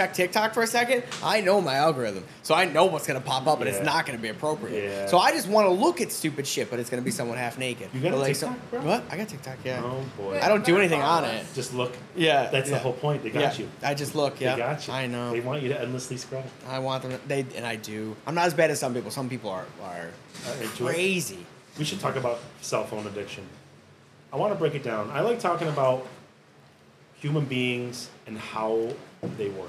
check TikTok for a second, I know my algorithm, so I know what's gonna pop up, and Yeah. it's not gonna be appropriate. Yeah. So I just want to look at stupid shit, but it's gonna be someone half naked. You got like, TikTok, bro? What? I got TikTok. Yeah. Oh boy. I don't do anything on it. Just look. Yeah. That's the whole point. They got yeah. you. I just look. They Yeah. got you. I know. They want you to endlessly scroll. I want them. To, they and I do. I'm not as bad as some people. Some people are are Uh, it. crazy. We should talk about cell phone addiction. I want to break it down. I like talking about human beings and how they work.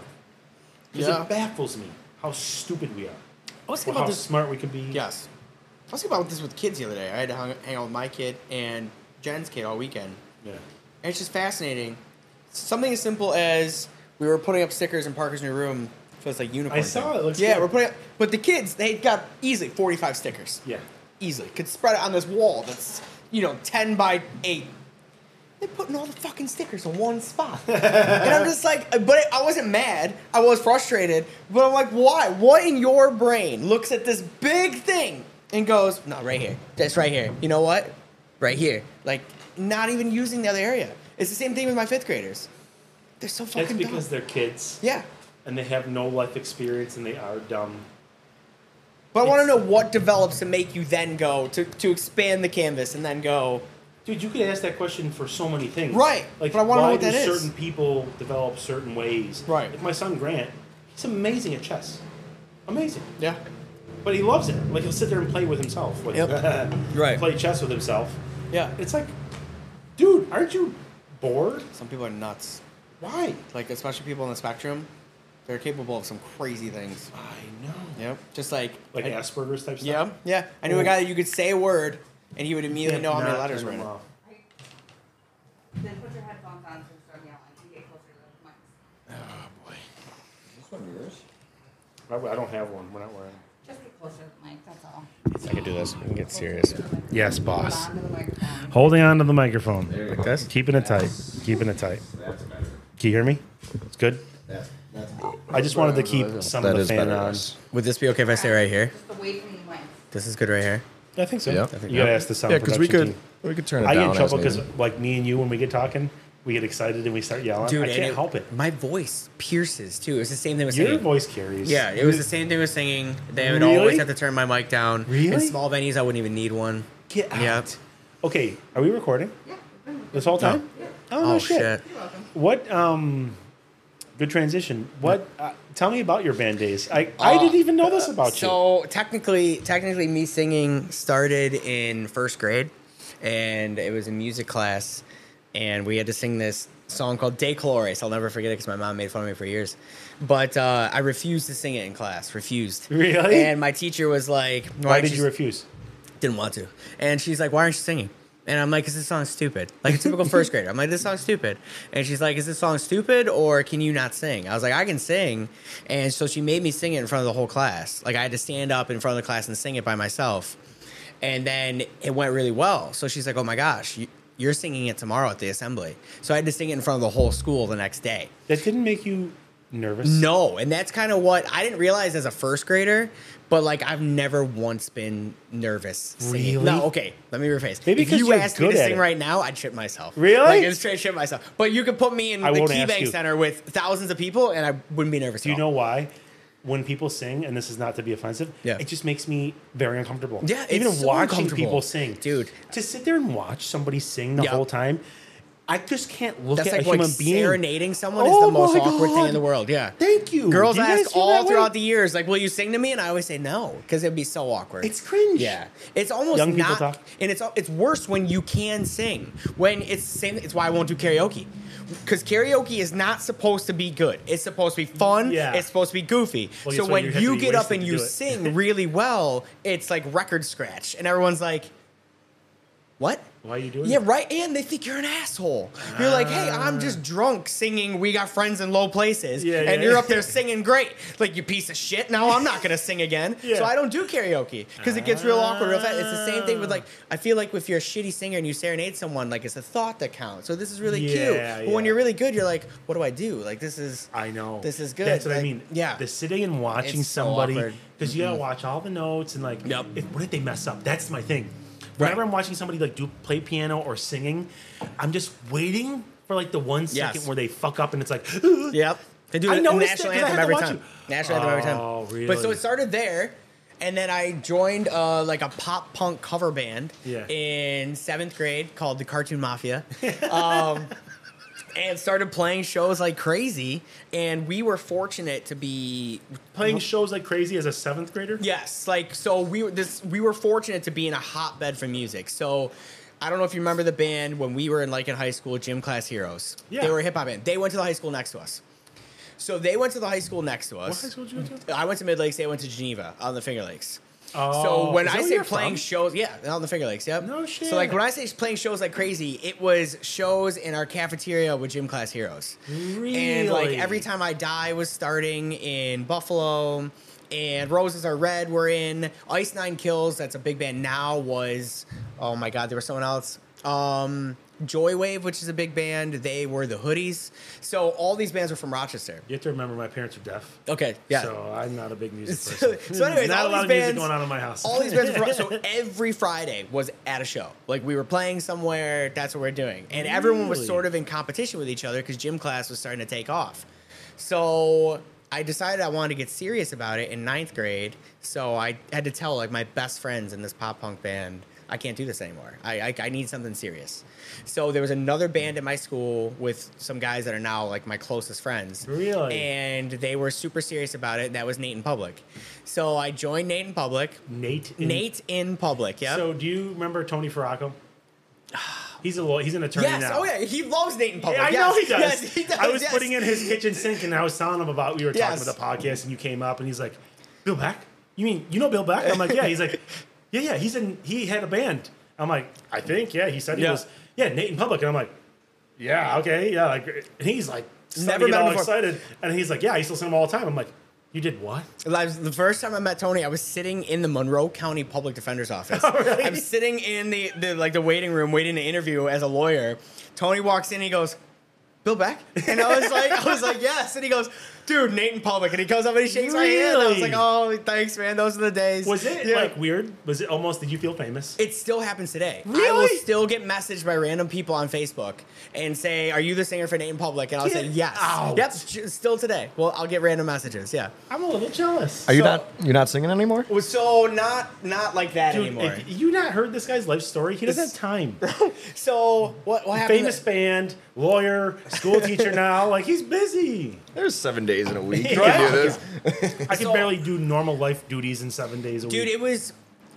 Because Yeah. it baffles me how stupid we are. I was thinking how about this. smart we can be. Yes. I was thinking about this with kids the other day. I had to hang, hang out with my kid and Jen's kid all weekend. Yeah. And it's just fascinating. Something as simple as we were putting up stickers in Parker's new room. So it's like unicorn. I saw thing. it, looks yeah, good. we're putting up, but the kids they got easily 45 stickers. Yeah. Easily could spread it on this wall that's you know 10 by 8. They're putting all the fucking stickers in one spot, and I'm just like, but I wasn't mad. I was frustrated, but I'm like, why? What in your brain looks at this big thing and goes, no, right here, that's right here. You know what? Right here, like not even using the other area. It's the same thing with my fifth graders. They're so fucking That's because dumb. they're kids Yeah. and they have no life experience and they are dumb. But I want to know what develops to make you then go to, to expand the canvas and then go. Dude, you could ask that question for so many things. Right, Like, but I wanna know why what do that is. certain people develop certain ways? Right. Like my son Grant, he's amazing at chess. Amazing. Yeah. But he loves it. Like he'll sit there and play with himself. Like, Yep. Right. Play chess with himself. Yeah. It's like, dude, aren't you bored? Some people are nuts. Why? Like especially people on the spectrum, they're capable of some crazy things. I know. Yep. Just like. Like I, Asperger's type stuff. Yeah. Yeah. I knew a guy that you could say a word and he would immediately know how many letters turn were in it. Then put your headphones on to start yelling. You get closer to the mics. Oh boy. Is this one yours? I, I don't have one. We're not wearing. Just get closer to the mic, that's all. I could do this. We can get serious. Yes, boss. on the microphone. Holding on to the microphone. Like this? Keeping it tight. Keeping it tight. That's better. Can you hear me? It's good. That, that's I just wanted to keep some That of the is fan better, on. Would this be okay if I stay right here? Just away from the mic. This is good right here. I think so. Yeah. You gotta ask the sound Yeah, because we production could team. we could turn it I get down. in trouble because, needed. like me and you, when we get talking, we get excited and we start yelling. Dude, I and can't help it. My voice pierces too. It's the same thing with singing. Your singing. voice carries. Yeah, it was the same thing with singing. They would Really? always have to turn my mic down. In Really? small venues, I wouldn't even need one. Get out. Yeah. Okay, are we recording Yeah. this whole time? Oh, no Oh, shit. shit. You're welcome. What? Um, good transition. What? Uh, tell me about your band days. I I Uh, didn't even know this about you. So technically, technically, me singing started in first grade, and it was a music class, and we had to sing this song called "De Colores." I'll never forget it because my mom made fun of me for years. But uh, I refused to sing it in class. Refused. Really? And my teacher was like, Why did she's- you refuse? didn't want to. And she's like, "Why aren't you singing?" And I'm like, is this song stupid." Like a typical first grader. I'm like, "This song's stupid." And she's like, "Is this song stupid or can you not sing?" I was like, "I can sing." And so she made me sing it in front of the whole class. Like I had to stand up in front of the class and sing it by myself. And then it went really well. So she's like, "Oh my gosh, you're singing it tomorrow at the assembly." So I had to sing it in front of the whole school the next day. That didn't make you nervous. No, and that's kind of what I didn't realize as a first grader. But like, I've never once been nervous. Singing. Really? No, okay. Let me rephrase. Maybe if you asked me to sing it. right now, I'd shit myself. Really? Like, it's straight shit myself. But you could put me in I the KeyBank. Center with thousands of people, and I wouldn't be nervous. Do you know why? When people sing, and this is not to be offensive, Yeah. it just makes me very uncomfortable. Yeah, even so watching people sing, Dude. to sit there and watch somebody sing the Yeah. whole time, I just can't look That's at like a human like being. serenading someone Oh is the oh most my awkward thing in the world. Yeah. Thank you. Girls Do you ask all that way? throughout the years, like, "Will you sing to me?" And I always say no because it'd be so awkward. It's cringe. Yeah, it's almost Young people not, talk. and it's it's worse when you can sing. When it's the same. It's why I won't do karaoke. Because karaoke is not supposed to be good. It's supposed to be fun. Yeah. It's supposed to be goofy. Well, so when you you get up and you sing really well, it's like record scratch, and everyone's like, "What?" Why are you doing it? Yeah, that? right. And they think you're an asshole. You're like, hey, I'm just ah. drunk singing "We Got Friends in Low Places," Yeah, and yeah. you're up there singing great. Like you piece of shit. Now I'm not gonna sing again. Yeah. So I don't do karaoke because it gets real awkward real fast. It's the same thing with like I feel like if you're a shitty singer and you serenade someone, like it's a thought that counts. So this is really cute. Yeah, But when you're really good, you're like, what do I do? Like this is. I know. This is good. That's what I mean. yeah. The sitting and watching It's so somebody because you gotta mm-hmm. watch all the notes and like, Yep. if, what if they mess up? That's my thing. Right. Whenever I'm watching somebody like do play piano or singing, I'm just waiting for like the one second Yes. where they fuck up and it's like, Yep. They do I noticed national it 'cause anthem every time. National anthem every time. Oh, really? But so it started there, and then I joined uh, like a pop punk cover band Yeah. in seventh grade called the Cartoon Mafia. um, and started playing shows like crazy. And we were fortunate to be Playing shows like crazy as a seventh grader. Yes, like so we were this we were fortunate to be in a hotbed for music. So I don't know if you remember the band when we were in like in high school, Gym Class Heroes. Yeah. They were a hip hop band. They went to the high school next to us. So they went to the high school next to What us. high school did you go to? I went to Mid Lakes. They went to Geneva on the Finger Lakes. Oh, so when I say playing from? shows, yeah, on the Finger Lakes, yep. No shit. So like when I say playing shows like crazy, it was shows in our cafeteria with Gym Class Heroes. Really? And like every time I die was starting in Buffalo, and Roses Are Red were in Ice Nine Kills. That's a big band now. Was oh my god, there was someone else. Um, Joywave, which is a big band. They were the Hoodies. So all these bands were from Rochester. You have to remember my parents are deaf. Okay, yeah. So I'm not a big music person. so anyways, not all a lot these of music going on in my house. all these bands were from, so every Friday was at a show. Like we were playing somewhere, that's what we're doing. And everyone was sort of in competition with each other because gym class was starting to take off. So I decided I wanted to get serious about it in ninth grade. So I had to tell like my best friends in this pop punk band, I can't do this anymore. I, I, I need something serious. So there was another band at my school with some guys that are now like my closest friends. Really? And they were super serious about it. That was Nate in Public. So I joined Nate in Public. Nate. in- Nate in public, yeah. So do you remember Tony Farraco? He's a law- he's an attorney yes. now. Oh yeah, he loves Nate in public. Yeah, I yes. know he does. Yes, he does. I was yes. putting in his kitchen sink and I was telling him about we were talking about the podcast and you came up and he's like, Bill Beck? You mean you know Bill Beck? I'm like, yeah. He's like, yeah, yeah. He's in. He had a band. I'm like, I think, yeah. He said he Yeah. was, yeah, Nate in public, and I'm like, yeah, okay, yeah. Like, and he's like, Never Never met him all excited, and he's like, yeah, I used to listen to him all the time. I'm like, you did what? The first time I met Tony, I was sitting in the Monroe County Public Defender's office. Oh, really? I'm sitting in the, the like the waiting room, waiting to interview as a lawyer. Tony walks in, he goes, "Bill Beck," and I was like, "I was like, yes," and he goes, "Dude, Nate in public," and he comes up and he shakes my hand. I was like, "Oh, thanks, man. Those are the days." Was it Yeah. like weird? Was it almost? Did you feel famous? It still happens today. Really? I will still get messaged by random people on Facebook and say, "Are you the singer for Nate in Public?" And I'll say, "Yes." out. Yep, still today. Well, I'll get random messages. Yeah. I'm a little jealous. Are you So- not you're not singing anymore? So not not like that Dude, anymore. if you not heard this guy's life story, he doesn't have time. So what what happened? Famous band, lawyer, school teacher now. Like he's busy. There's seven days in a week. You can do this. I can So- barely do normal life duties in seven days a week. Dude, week. it was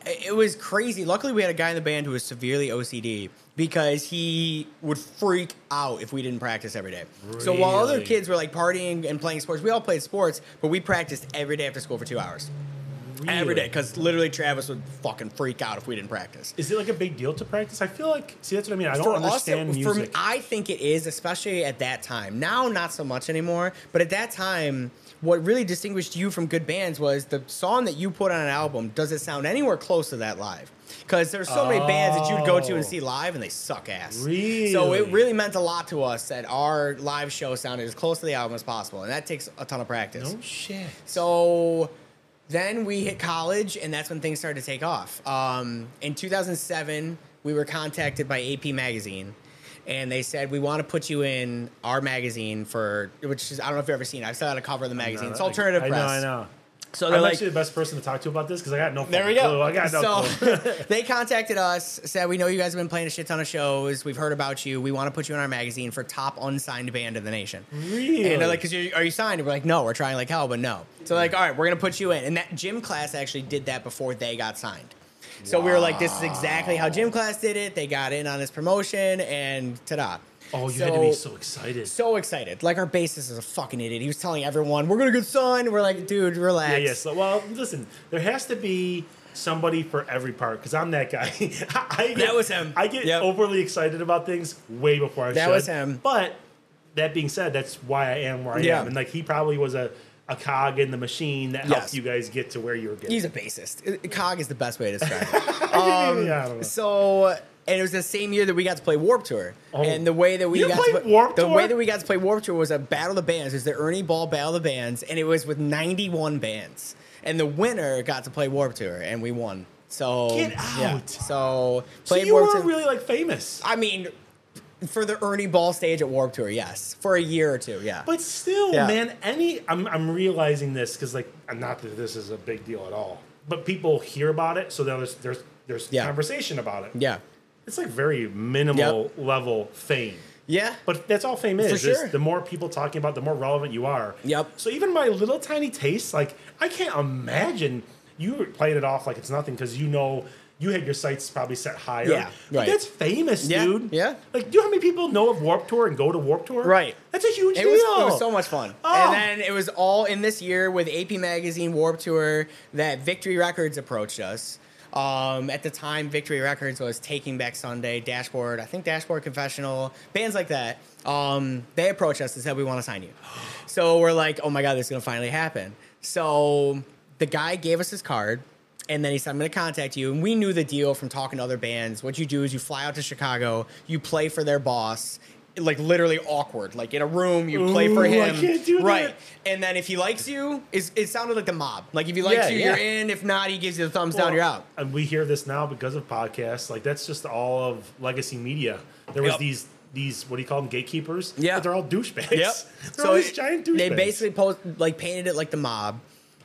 it was crazy. Luckily, we had a guy in the band who was severely OCD because he would freak out if we didn't practice every day. So while other Really? kids were like partying and playing sports, we all played sports, but we practiced every day after school for two hours. Every day, because literally Travis would fucking freak out if we didn't practice. Is it like a big deal to practice? I feel like, see, that's what I mean. I don't for understand us, it- for me, music. I think it is, especially at that time. Now, not so much anymore. But at that time, what really distinguished you from good bands was the song that you put on an album. Does it sound anywhere close to that live? Because there's so many bands that you'd go to Oh. and see live, and they suck ass. Really? So it really meant a lot to us that our live show sounded as close to the album as possible, and that takes a ton of practice. no shit. So then we hit college, and that's when things started to take off. Um, in 2007, we were contacted by AP Magazine, and they said we want to put you in our magazine for which is I don't know if you've ever seen. it. I've still had a cover of the magazine. It's alternative I press. know, I know. So they're I'm like, actually the best person to talk to about this because I got no there we go. clue. I got no so clue. they contacted us, said, We know you guys have been playing a shit ton of shows. We've heard about you. We want to put you in our magazine for top unsigned band in the nation. Really? And they're like, Cause you, Are you signed? And we're like, No, we're trying like hell, but no. So like, All right, we're going to put you in. And that gym class actually did that before they got signed. So we were like, This is exactly how gym class did it. They got in on this promotion, and ta da. Oh, you had to be so excited. so excited. Like our bassist is a fucking idiot. He was telling everyone, "We're gonna get signed." We're like, "Dude, relax." Yeah, yes. well, listen, there has to be somebody for every part because I'm that guy. I get, That was him. I get Yep. overly excited about things way before I That should. was him. But that being said, that's why I am where I Yeah. am, and like he probably was a, a cog in the machine that helped Yes. you guys get to where you were getting. He's a bassist. Cog is the best way to describe it. yeah, I don't um, know. So, and it was the same year that we got to play Warp Tour. Oh. And the way that we You got to played play, Warped the Tour? way that we got to play Warp Tour was a battle of the bands. It was the Ernie Ball Battle of the Bands, and it was with 91 bands. And the winner got to play Warp Tour, and we won. So Get yeah. out. So so played you Warp were Tour. really like famous. I mean, For the Ernie Ball stage at Warp Tour, yes. For a year or two, yeah. But still, Yeah. man, any I'm I'm realizing this because like I'm not that this is a big deal at all, but people hear about it, so there's there's there's Yeah. conversation about it. yeah. It's like very minimal level fame. Yeah. But that's all fame is. For is the more people talking about, the more relevant you are. Yep. So even my little tiny taste, like I can't imagine you playing it off like it's nothing because you know you had your sights probably set higher. Yeah, But right. that's famous, Yeah, dude. yeah. Like, do you know how many people know of Warp Tour and go to Warp Tour? Right. That's a huge It deal. was, it was so much fun. Oh. And then it was all in this year with AP Magazine Warp Tour that Victory Records approached us. Um, at the time, Victory Records was Taking Back Sunday, Dashboard, I think Dashboard Confessional, bands like that. Um, they approached us and said, We want to sign you. So we're like, Oh my God, this is going to finally happen. So the guy gave us his card. And then he said, I'm going to contact you. And we knew the deal from talking to other bands. What you do is you fly out to Chicago, you play for their boss, like literally awkward. Like in a room, you play for Ooh, him. do that. right. And then if he likes you, it sounded like the mob. Like if he likes Yeah, you, yeah. you're in. If not, he gives you the thumbs down, you're out. And we hear this now because of podcasts. Like that's just all of legacy media. There was Yep. these these what do you call them gatekeepers? Yeah. But they're all douchebags. Yep. They're all these giant douchebags. They basically post like painted it like the mob.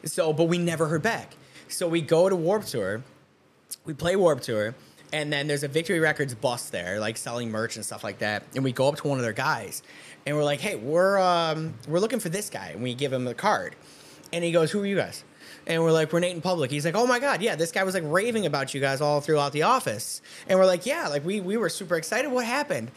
So, but we never heard back. So we go to Warp Tour, we play Warp Tour, and then there's a Victory Records bus there, like selling merch and stuff like that. And we go up to one of their guys, and we're like, "Hey, we're um, we're looking for this guy." And we give him the card, and he goes, "Who are you guys?" And we're like, we're Nate in public. He's like, oh my God, yeah, this guy was like raving about you guys all throughout the office. And we're like, yeah, like we, we were super excited. What happened?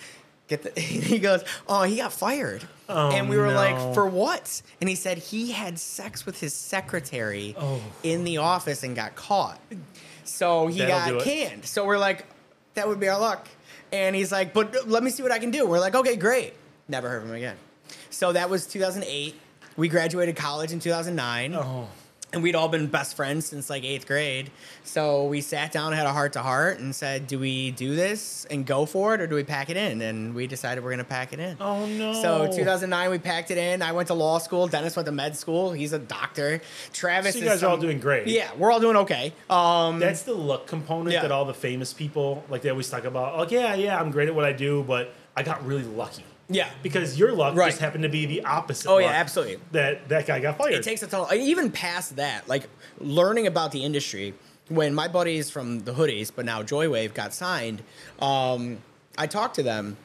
Get the, he goes, oh, he got fired. Oh, and we were no. like, for what? And he said he had sex with his secretary Oh. in the office and got caught. So he That'll got canned. So we're like, that would be our luck. And he's like, but let me see what I can do. We're like, okay, great. Never heard from him again. So that was 2008. We graduated college in 2009 Oh. And we'd all been best friends since like eighth grade. So we sat down, had a heart to heart, and said, "Do we do this and go for it, or do we pack it in?" And we decided we're gonna pack it in. Oh no. So 2009, we packed it in. I went to law school. Dennis went to med school. He's a doctor. Travis. So you is guys are all doing great. Yeah, we're all doing okay. Um, That's the luck component Yeah. that all the famous people like they always talk about. Like, yeah, yeah, I'm great at what I do, but I got really lucky. Yeah. Because your luck Right. just happened to be the opposite. Oh yeah, absolutely. That that guy got fired. It takes a ton. Of, even past that, like learning about the industry. When my buddies from the Hoodies, but now Joywave, got signed, um, I talked to them.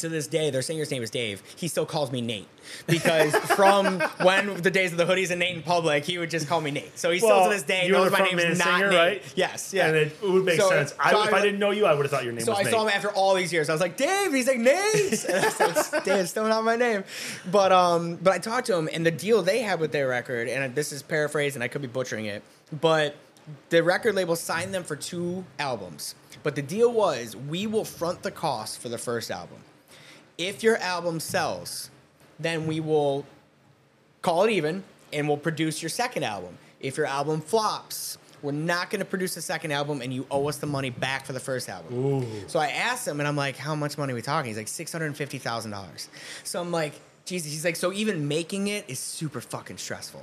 To this day, their singer's name is Dave. He still calls me Nate because from when the days of the hoodies and Nate in public, he would just call me Nate. So he still to this day knows my name's man not singer, Nate. right? Yes, yeah. And it, it would make So- sense. I, so if I- I didn't know you, I would have thought your name So was I Nate. saw him after all these years. I was like, Dave. He's like, Nate. And I said, Dave, still not my name. But um, but I talked to him, and the deal they had with their record, and this is paraphrased, and I could be butchering it, but the record label signed them for two albums. But the deal was, we will front the cost for the first album. If your album sells, then we will call it even and we'll produce your second album. If your album flops, we're not going to produce a second album and you owe us the money back for the first album. Ooh. So I asked him and I'm like, how much money are we talking? He's like, $650,000. So I'm like, Jesus, he's like, so even making it is super fucking stressful.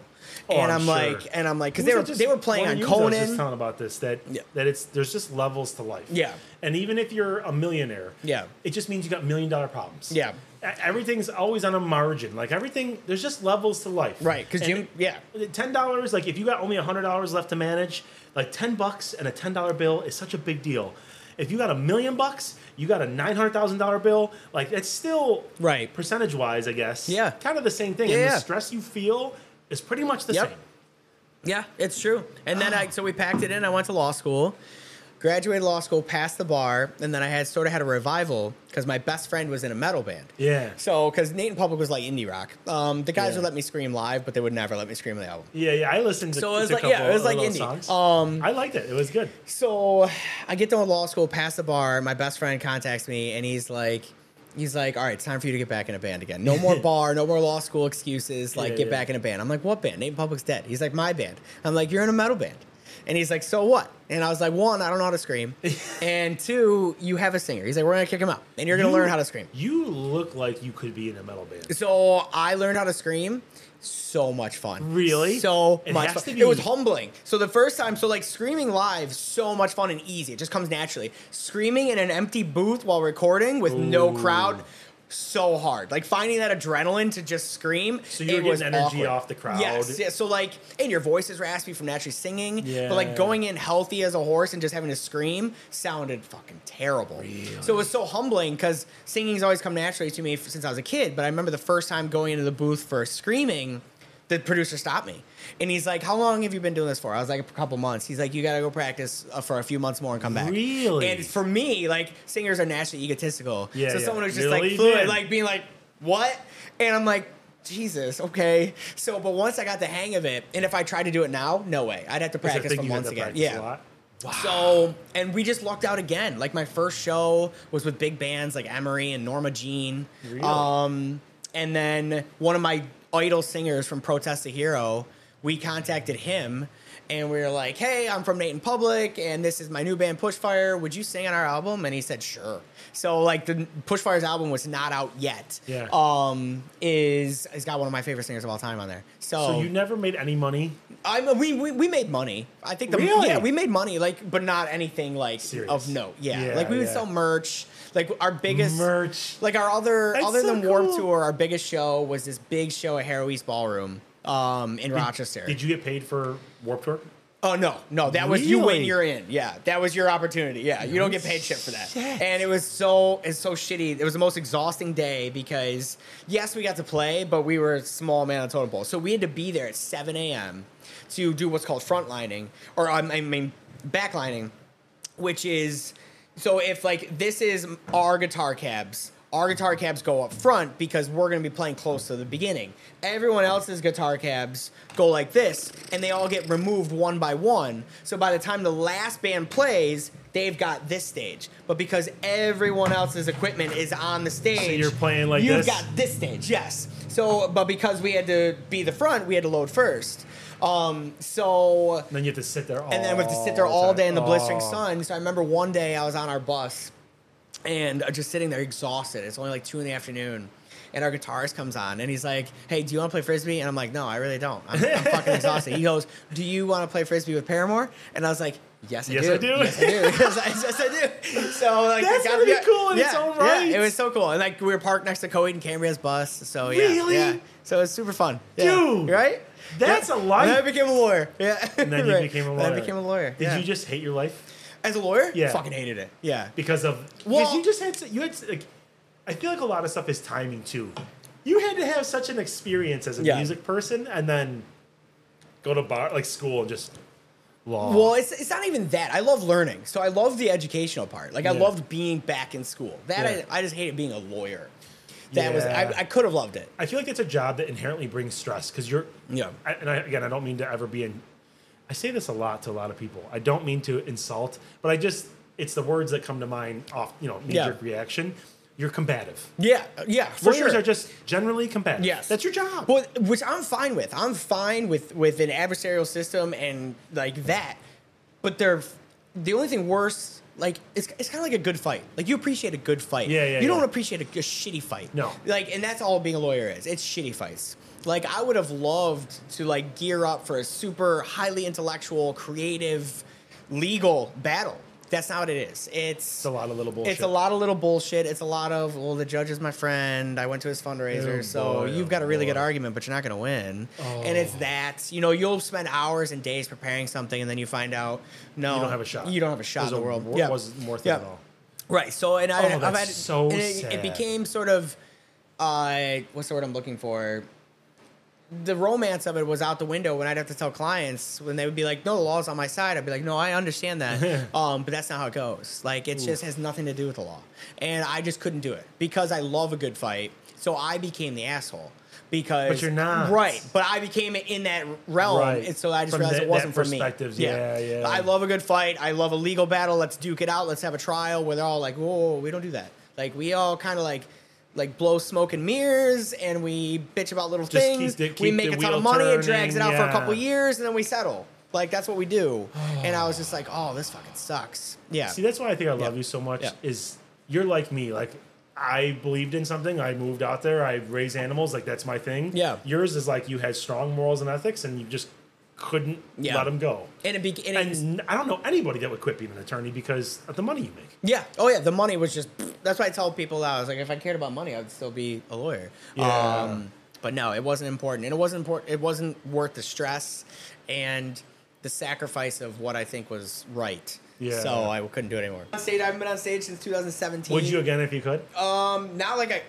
Oh, and I'm I'm, sure. like, and I'm like, because they were just- they were playing on of you was just telling about this that Yeah. that it's there's just levels to life. Yeah. And even if you're a millionaire, Yeah. it just means you got million dollar problems. Yeah. Everything's always on a margin. Like everything, there's just levels to life. Right. Because Jim- yeah. ten dollars. Like if you got only hundred dollars left to manage, like ten bucks and a ten dollar bill is such a big deal. If you got a million bucks, you got a nine hundred thousand dollar bill. Like it's still Right. percentage wise, I guess. Yeah. kind of the same thing. Yeah, and the stress you feel is pretty much the Yep. same. Yeah, it's true. And then ah. I so we packed it in. I went to law school, graduated law school, passed the bar, and then I had sort of had a revival because my best friend was in a metal band. Yeah. So because Nate in Public was like indie rock, um, the guys Yeah. would let me scream live, but they would never let me scream the album. Yeah, yeah. I listened to, So it was to a like yeah, it was like indie. songs. Um, I liked it. It was good. so I get done with law school, pass the bar. My best friend contacts me, and he's like, he's like, all right, it's time for you to get back in a band again. No more bar, no more law school excuses. Like, Yeah, get yeah. back in a band. I'm like, what band? Nate in Public's dead. He's like, my band. I'm like, you're in a metal band. And he's like, so what? And I was like, one, I don't know how to scream, and two, you have a singer. He's like, we're gonna kick him out, and you're gonna You- learn how to scream. You look like you could be in a metal band. So I learned how to scream. So much fun. Really? So It much fun. to It was humbling. So the first time, so like screaming live, so much fun and easy. It just comes naturally. Screaming in an empty booth while recording with no crowd, so hard. Like finding that adrenaline to just scream. So you were getting energy awkward. off the crowd. Yes, yeah. So like, and your voice is raspy from naturally singing. Yeah. But like going in healthy as a horse and just having to scream sounded fucking terrible. So it was so humbling because singing's always come naturally to me since I was a kid. But I remember the first time going into the booth for screaming, the producer stopped me. And he's like, "How long have you been doing this for?" I was like, "A couple months." He's like, "You gotta go practice uh, for a few months more and come back." Really? And for me, like singers are naturally egotistical. Yeah, So yeah. someone who's just You're like fluid, in. like being like, "What?" And I'm like, "Jesus, okay." So, but once I got the hang of it, and if I tried to do it now, no way. I'd have to practice for months again. practice Yeah. lot? So, and we just lucked out again. Like my first show was with big bands like Emery and Norma Jean. Really? Um, and then one of my idol singers from Protest the Hero, we contacted him and we were like, "Hey, I'm from Nate in Public, and this is my new band Pushfire. Would you sing on our album?" And he said, "Sure." So like the Pushfire's album was not out yet. Yeah. Um, is has got one of my favorite singers of all time on there. So, So you never made any money? I mean, we, we we made money. I think the Really? yeah we made money like, but not anything like Serious. of note. Yeah, Yeah, like we would yeah. sell merch. Like our biggest Merch. like our other That's other so than Warp. Tour, our biggest show was this big show at Harro East Ballroom um in Rochester. Did you get paid for Warp Tour? Oh no, no, that was you win, you're in. Yeah, that was your opportunity. Yeah, you don't get paid shit for that. Shit. And it was so it's so shitty. It was the most exhausting day because yes, we got to play, but we were a small man on totem pole, so we had to be there at 7 a.m. to do what's called frontlining, or um, I mean backlining, which is so if like this is our guitar cabs our guitar cabs go up front because we're going to be playing close to the beginning. Everyone else's guitar cabs go like this and they all get removed one by one. So by the time the last band plays they've got this stage. But because everyone else's equipment is on the stage you're playing like you've this? got this stage yes. So but because we had to be the front we had to load first um so And then you have to sit there all and then we have to sit there all day in the blistering Oh. sun. So I remember one day I was on our bus and just sitting there exhausted. It's only like two in the afternoon. And our guitarist comes on and he's like, Hey, do you want to play Frisbee? And I'm like, No, I really don't. I'm, I'm fucking exhausted. He goes, Do you want to play Frisbee with Paramore? And I was like, Yes, I Yes, do. I do. Yes, I do. yes, I, yes, I do. So like, That's pretty me- cool in yeah, its own right. Yeah, it was so cool. And like we were parked next to Coheed and Cambria's bus. So yeah, Really? yeah. So it was super fun. Yeah. Dude, right? That's Yeah. a life. Then I became a lawyer. Yeah. And then you became a And then lawyer. I became a lawyer. Did yeah. you just hate your life As a lawyer? Yeah. Fucking hated it. Yeah. because of? Well- Because you just had to, you had to, like. I feel like a lot of stuff is timing too. You had to have such an experience as a Yeah. music person, and then go to bar like school and just law. Well, it's, it's not even that. I love learning. So I love the educational part. Like I Yeah. loved being back in school. That Yeah. I, I just hated being a lawyer. That was I, I could have loved it. I feel like it's a job that inherently brings stress because you're. Yeah. I, and I, again, I don't mean to ever be in. I say this a lot to a lot of people. I don't mean to insult, but I just it's the words that come to mind off you know knee Yeah. reaction. You're combative. Yeah. Yeah. For Lawyers sure. are just generally combative. Yes, that's your job. Well, which I'm fine with. I'm fine with with an adversarial system and like that. But they're the only thing worse. Like it's, it's kind of like a good fight. Like you appreciate a good fight. Yeah, yeah, You don't yeah. appreciate a, a shitty fight. No. Like, and that's all being a lawyer is. It's shitty fights. Like I would have loved to like gear up for a super highly intellectual, creative, legal battle. That's not what it is. It's It's a lot of little bullshit. it's a lot of little bullshit. It's a lot of well, the judge is my friend. I went to his fundraiser, Oh, so boy, you've oh, got a really good argument, but you're not going to win. And it's that you know you'll spend hours and days preparing something, and then you find out no, You don't have a shot. You don't have a shot in Doesn't the world. wor- yeah, wasn't worth it yeah. all. Right. So and I, Oh, I've had so it, it became sort of uh, what's the word I'm looking for? The romance of it was out the window when I'd have to tell clients when they would be like, "No, the law's on my side." I'd be like, "No, I understand that, um, but that's not how it goes. Like, it just has nothing to do with the law." And I just couldn't do it because I love a good fight. So I became the asshole because But you're not. right. But I became it in that realm, Right. and so I just From realized that- it wasn't for me. perspectives, yeah, yeah. I love a good fight. I love a legal battle. Let's duke it out. Let's have a trial where they're all like, "Whoa, we don't do that." Like we all kind of like like blow smoke and mirrors and we bitch about little Just things. keep the- we make a ton of money. It drags it turning, out for a couple years and then we settle. Like that's what we do. and I was just like, oh, this fucking sucks. Yeah. See, that's why I think I love Yeah. you so much. Yeah. Is you're like me. Like I believed in something. I moved out there. I raise animals. Like that's my thing. Yeah. Yours is like you had strong morals and ethics, and you just couldn't Yeah. let him go. and it be and it was- And I don't know anybody that would quit being an attorney because of the money you make. Yeah. Oh yeah. The money was just. That's why I tell people that I was like, if I cared about money, I would still be a lawyer. Yeah. Um, but no, it wasn't important, and it wasn't important. It wasn't worth the stress and the sacrifice of what I think was right. Yeah. So I couldn't do it anymore. On stage, I haven't been on stage since 2017. Would you again if you could? Um, not like I,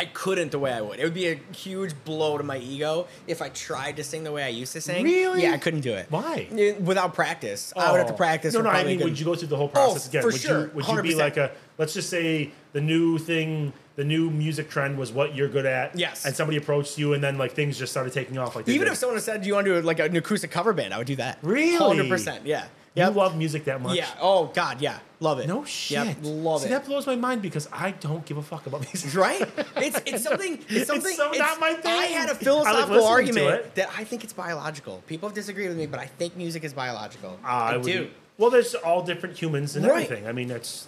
I couldn't the way I would. It would be a huge blow to my ego if I tried to sing the way I used to sing. Really? Yeah, I couldn't do it. Why? Without practice, I would have to Oh. practice. No, no. I mean, good- would you go through the whole process Oh, again? for would sure, you? Would you be like a? Let's just say the new thing, the new music trend was what you're good at. Yes. And somebody approached you, and then like things just started taking off. Like Even did. if someone said, "Do you want to do like an acoustic cover band?" I would do that. Really? Hundred percent. Yeah. You love music that much. Yeah. Oh God. Yeah. Love it. No shit. Yep. Love See, it. that blows my mind because I don't give a fuck about music. right? It's it's something. It's something. so not my thing. I had a philosophical listening to argument that I think it's biological. People have disagreed with me, but I think music is biological. Ah, I I would do. Well, there's all different humans and Right. everything. I mean, that's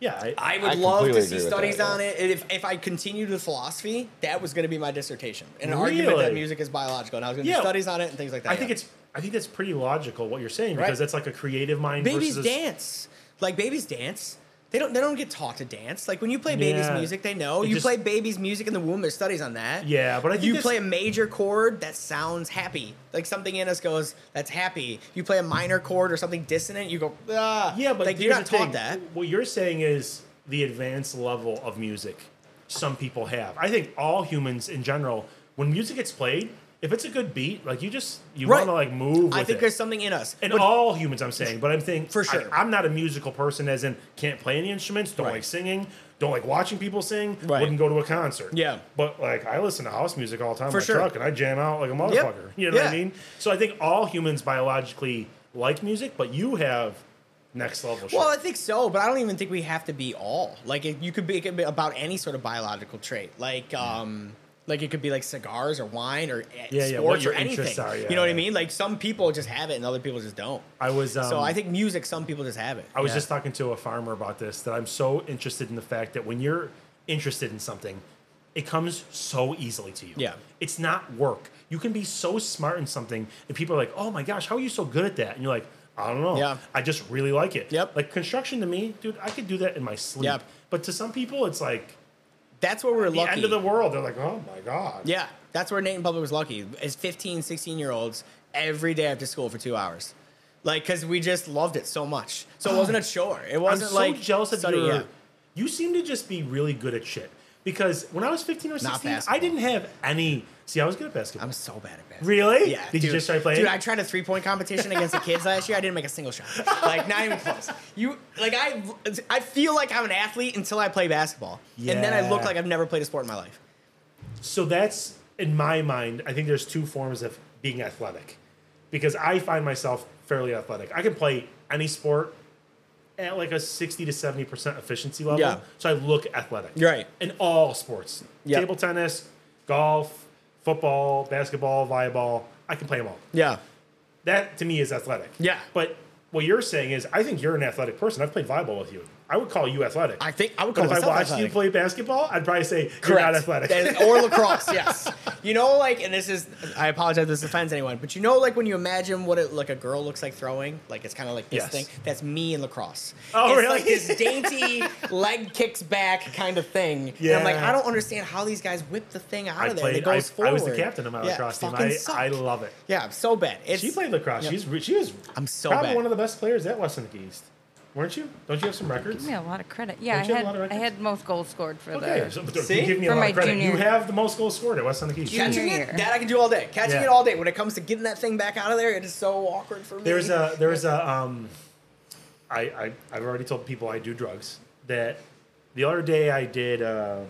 yeah. I, I would I love to see studies that, yeah. on it. And if, if I continued with philosophy, that was going to be my dissertation. An argument that music is biological. And I was going to Yeah. do studies on it and things like that. I think it's I think that's pretty logical what you're saying Right. because that's like a creative mind babies versus dance. Like babies dance. They don't. They don't get taught to dance. Like when you play babies' Yeah. music, they know. It You just- play babies' music in the womb. There's studies on that. Yeah, but I think you play a major chord that sounds happy. Like something in us goes, "That's happy." You play a minor chord or something dissonant. You go, ah. Yeah, but like you're not the thing. taught that. What you're saying is the advanced level of music some people have. I think all humans in general, when music gets played, if it's a good beat, like you just you Right. want to like move. With I think it. there's something in us. And all humans, I'm saying, but I'm saying For sure. I, am not a musical person, as in can't play any instruments, don't Right. like singing, don't like watching people sing, Right. wouldn't go to a concert. Yeah. but like I listen to house music all the time For in my sure. truck, and I jam out like a motherfucker. You know what I mean? So I think all humans biologically like music, but you have next level shit. Well, I think so, but I don't even think we have to be all. Like it, you could be, it could be about any sort of biological trait. Like um like it could be like cigars or wine or eh, Yeah, yeah, what sports your or anything. are, yeah, you know what I mean? Like some people just have it and other people just don't. I was. Um, so I think music, some people just have it. I was Yeah. just talking to a farmer about this that I'm so interested in the fact that when you're interested in something, it comes so easily to you. Yeah. It's not work. You can be so smart in something, and people are like, "Oh my gosh, how are you so good at that?" And you're like, "I don't know. Yeah. I just really like it." Yep. Like construction to me, dude, I could do that in my sleep. Yep. But to some people, it's like That's where we're the lucky. end of the world. They're like, "Oh my god." Yeah, that's where Nate in Public was lucky. As 15, 16 year olds, every day after school for two hours. Like, because we just loved it so much. So it wasn't a chore. It I'm wasn't so like. jealous of study, your. yeah. You seem to just be really good at shit. Because when I was 15 or 16, I didn't have any. See, I was good at basketball. I'm so bad at basketball. Really? Yeah. Did you just start playing? Dude, I tried a three point competition against the kids last year. I didn't make a single shot. Like, not even close. You like I I feel like I'm an athlete until I play basketball, yeah. and then I look like I've never played a sport in my life. So that's in my mind. I think there's two forms of being athletic, because I find myself fairly athletic. I can play any sport at like a 60 to 70 percent efficiency level. Yeah. So I look athletic. Right. In all sports, Yep. table tennis, golf, football, basketball, volleyball. I can play them all. Yeah. That to me is athletic. Yeah. But what you're saying is, I think you're an athletic person. I've played volleyball with you. I would call you athletic. I think I would call But if I watched you play basketball, I'd probably say you're not athletic. Is- or lacrosse, yes. You know, like, and this is, I apologize if this offends anyone, but you know, like when you imagine what it like a girl looks like throwing, like it's kind of like this Yes. thing. That's me in lacrosse. Oh, it's really? Like this dainty leg kicks back kind of thing. And I'm like, I don't understand how these guys whip the thing out I of there. and it played. I, goes forward. I was the captain of my Yeah, lacrosse team. I. I love it. Yeah, I'm so bad. It's, She played lacrosse. Yeah. She's she was. I'm so probably bad. one of the best players at West Indies East, weren't you? Don't you have some records? Give me a lot of credit. Yeah, I Don't you had of I had most goals scored for Okay, the. so don't See? give me a lot my of credit. You have the most goals scored at West Indies East. Junior Catching year. it, that I can do all day. Catching Yeah. it all day. When it comes to getting that thing back out of there, it is so awkward for me. There's a there's a um, I, I I've already told people I do drugs. That the other day I did uh,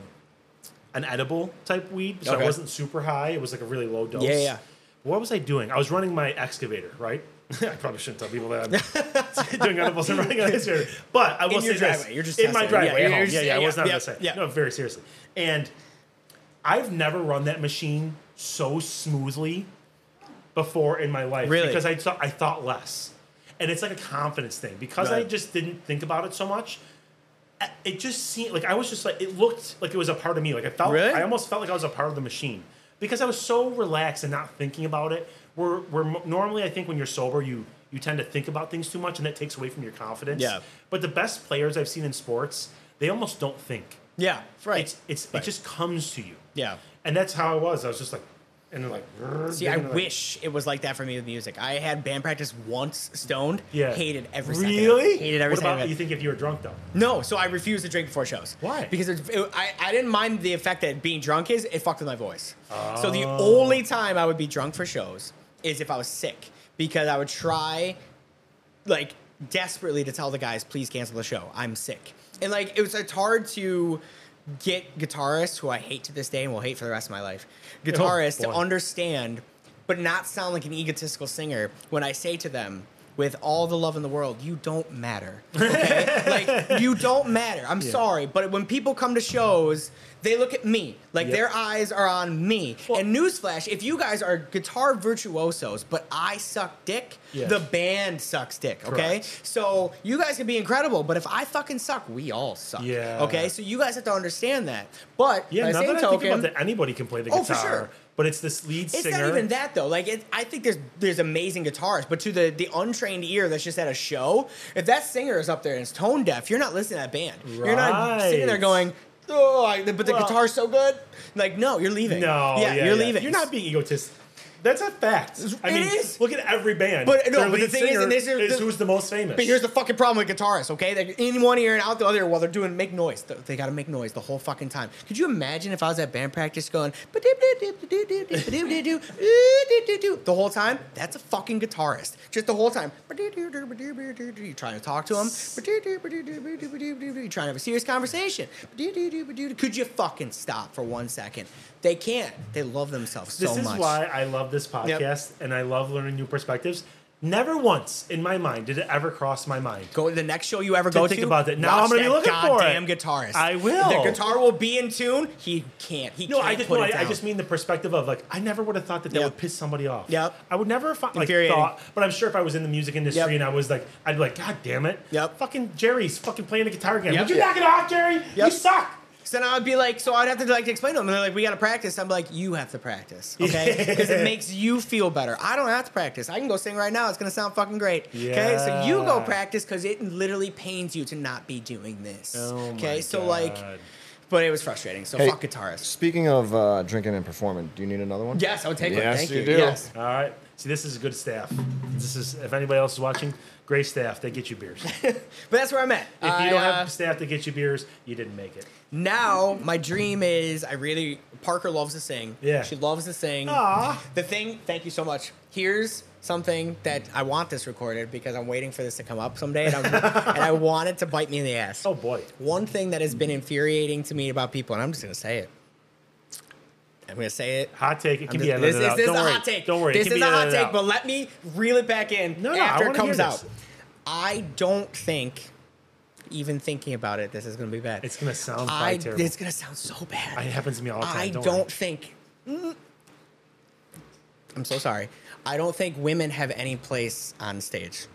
an edible type weed, so Okay. it wasn't super high. It was like a really low dose. Yeah, yeah. What was I doing? I was running my excavator, right? I probably shouldn't tell people that I'm doing edibles and running an excavator. But I will In your say this: driveway. You're just in my testing. Yeah, driveway. you're at home. just- yeah, yeah, I was not yeah, gonna say. yeah. No, very seriously. And I've never run that machine so smoothly, before in my life Really? because I thought I thought less, and it's like a confidence thing because I just didn't think about it so much. It just seemed like I was just like it looked like it was a part of me. Like I felt, Really? I almost felt like I was a part of the machine because I was so relaxed and not thinking about it. Where mo- normally I think when you're sober, you you tend to think about things too much, and that takes away from your confidence. Yeah. But the best players I've seen in sports, they almost don't think. Yeah, right. It's it's Right. it just comes to you. yeah. And that's how I was. I was just like, and then like. See, I like- wish it was like that for me with music. I had band practice once stoned. Yeah. Hated every second. Really? Hated every What second about you? Think if you were drunk though? No, so I refused to drink before shows. Why? Because it, it- I, I didn't mind the effect that being drunk is. It fucked with my voice. oh. So the Oh. only time I would be drunk for shows is if I was sick. Because I would try, like, desperately to tell the guys, please cancel the show. I'm sick. And, like, it was, it's hard to get guitarists, who I hate to this day and will hate for the rest of my life, guitarists to Oh, boy. understand, but not sound like an egotistical singer when I say to them, with all the love in the world, you don't matter. Okay? like, you don't matter. I'm sorry. But when people come to shows, they look at me. Like, Yep. their eyes are on me. and newsflash, if you guys are guitar virtuosos, but I suck dick, Yeah. the band sucks dick, okay? Correct. So you guys can be incredible, but if I fucking suck, we all suck. Yeah. Okay? So you guys have to understand that. But Yeah. by the Now same that I token, think about that, anybody can play the Oh, guitar. for sure. But it's this lead it's singer. It's not even that though. Like it, I think there's there's amazing guitarists, but to the the untrained ear that's just at a show, if that singer is up there and it's tone deaf, you're not listening to that band. You're not sitting there going, "Oh, but the Well- guitar's so good." Like, no, you're leaving. No. yeah, Yeah, you're yeah. leaving. You're not being egotist. That's a fact. I It mean, is. look at every band. But- no, Their but the lead thing is, singer and this is- who's the most famous. But here's the fucking problem with guitarists, okay? They're in one ear and out the other while they're doing make noise. They- They gotta make noise the whole fucking time. Could you imagine if I was at band practice going the whole time? That's a fucking guitarist. Just the whole time. You're trying to talk to him. You're trying to have a serious conversation. Could you fucking stop for one second? They can't. They love themselves so much. this is much. why I love this podcast and I love learning new perspectives. Never once in my mind did it ever cross my mind. Go to the next show you ever To go think to. about that. Now I'm gonna be looking for it. goddamn guitarist. I will. The guitar will be in tune. He can't. He No, can't I just no, I, I just mean the perspective of like I never would have thought that that Yep. would piss somebody off. Yep. I would never have thought, like thought, but I'm sure if I was in the music industry Yep. and I was like, I'd be like, God damn it. Yep. Fucking Jerry's fucking playing the guitar again. Yep. Would you knock it off, Jerry? You suck. So now I'd be like, so I'd have to like explain to them. And they're like, we got to practice. I'm like, you have to practice, okay? Because it makes you feel better. I don't have to practice. I can go sing right now. It's gonna sound fucking great. Okay, so you go practice because it literally pains you to not be doing this. Oh okay, my so like, but it was frustrating. So Hey, fuck guitarists. Speaking of uh, drinking and performing, do you need another one? Yes, I would take one. Yes, Thank you you. do. Yes. All right. See, this is good staff. This is if anybody else is watching, great staff. They get you beers. But that's where I'm at. If you don't uh, have staff that get you beers, you didn't make it. Now my dream is I really Parker loves to sing. Yeah. She loves to sing. Aw. The thing, thank you so much. Here's something that I want this recorded because I'm waiting for this to come up someday and, and I want it to bite me in the ass. Oh boy. One thing that has been infuriating to me about people, and I'm just gonna say it. I'm gonna say it. Hot take. It can just- be edited this, out. this Don't is a worry. hot take. Don't worry. It This is a hot take, out. but let me reel it back in No, no, after it comes out. I don't think, even thinking about it, this is gonna be bad. It's gonna sound I, terrible. it's gonna sound so bad. It happens to me all the time. I don't, don't, think. Mm. I'm so sorry. I don't think women have any place on stage.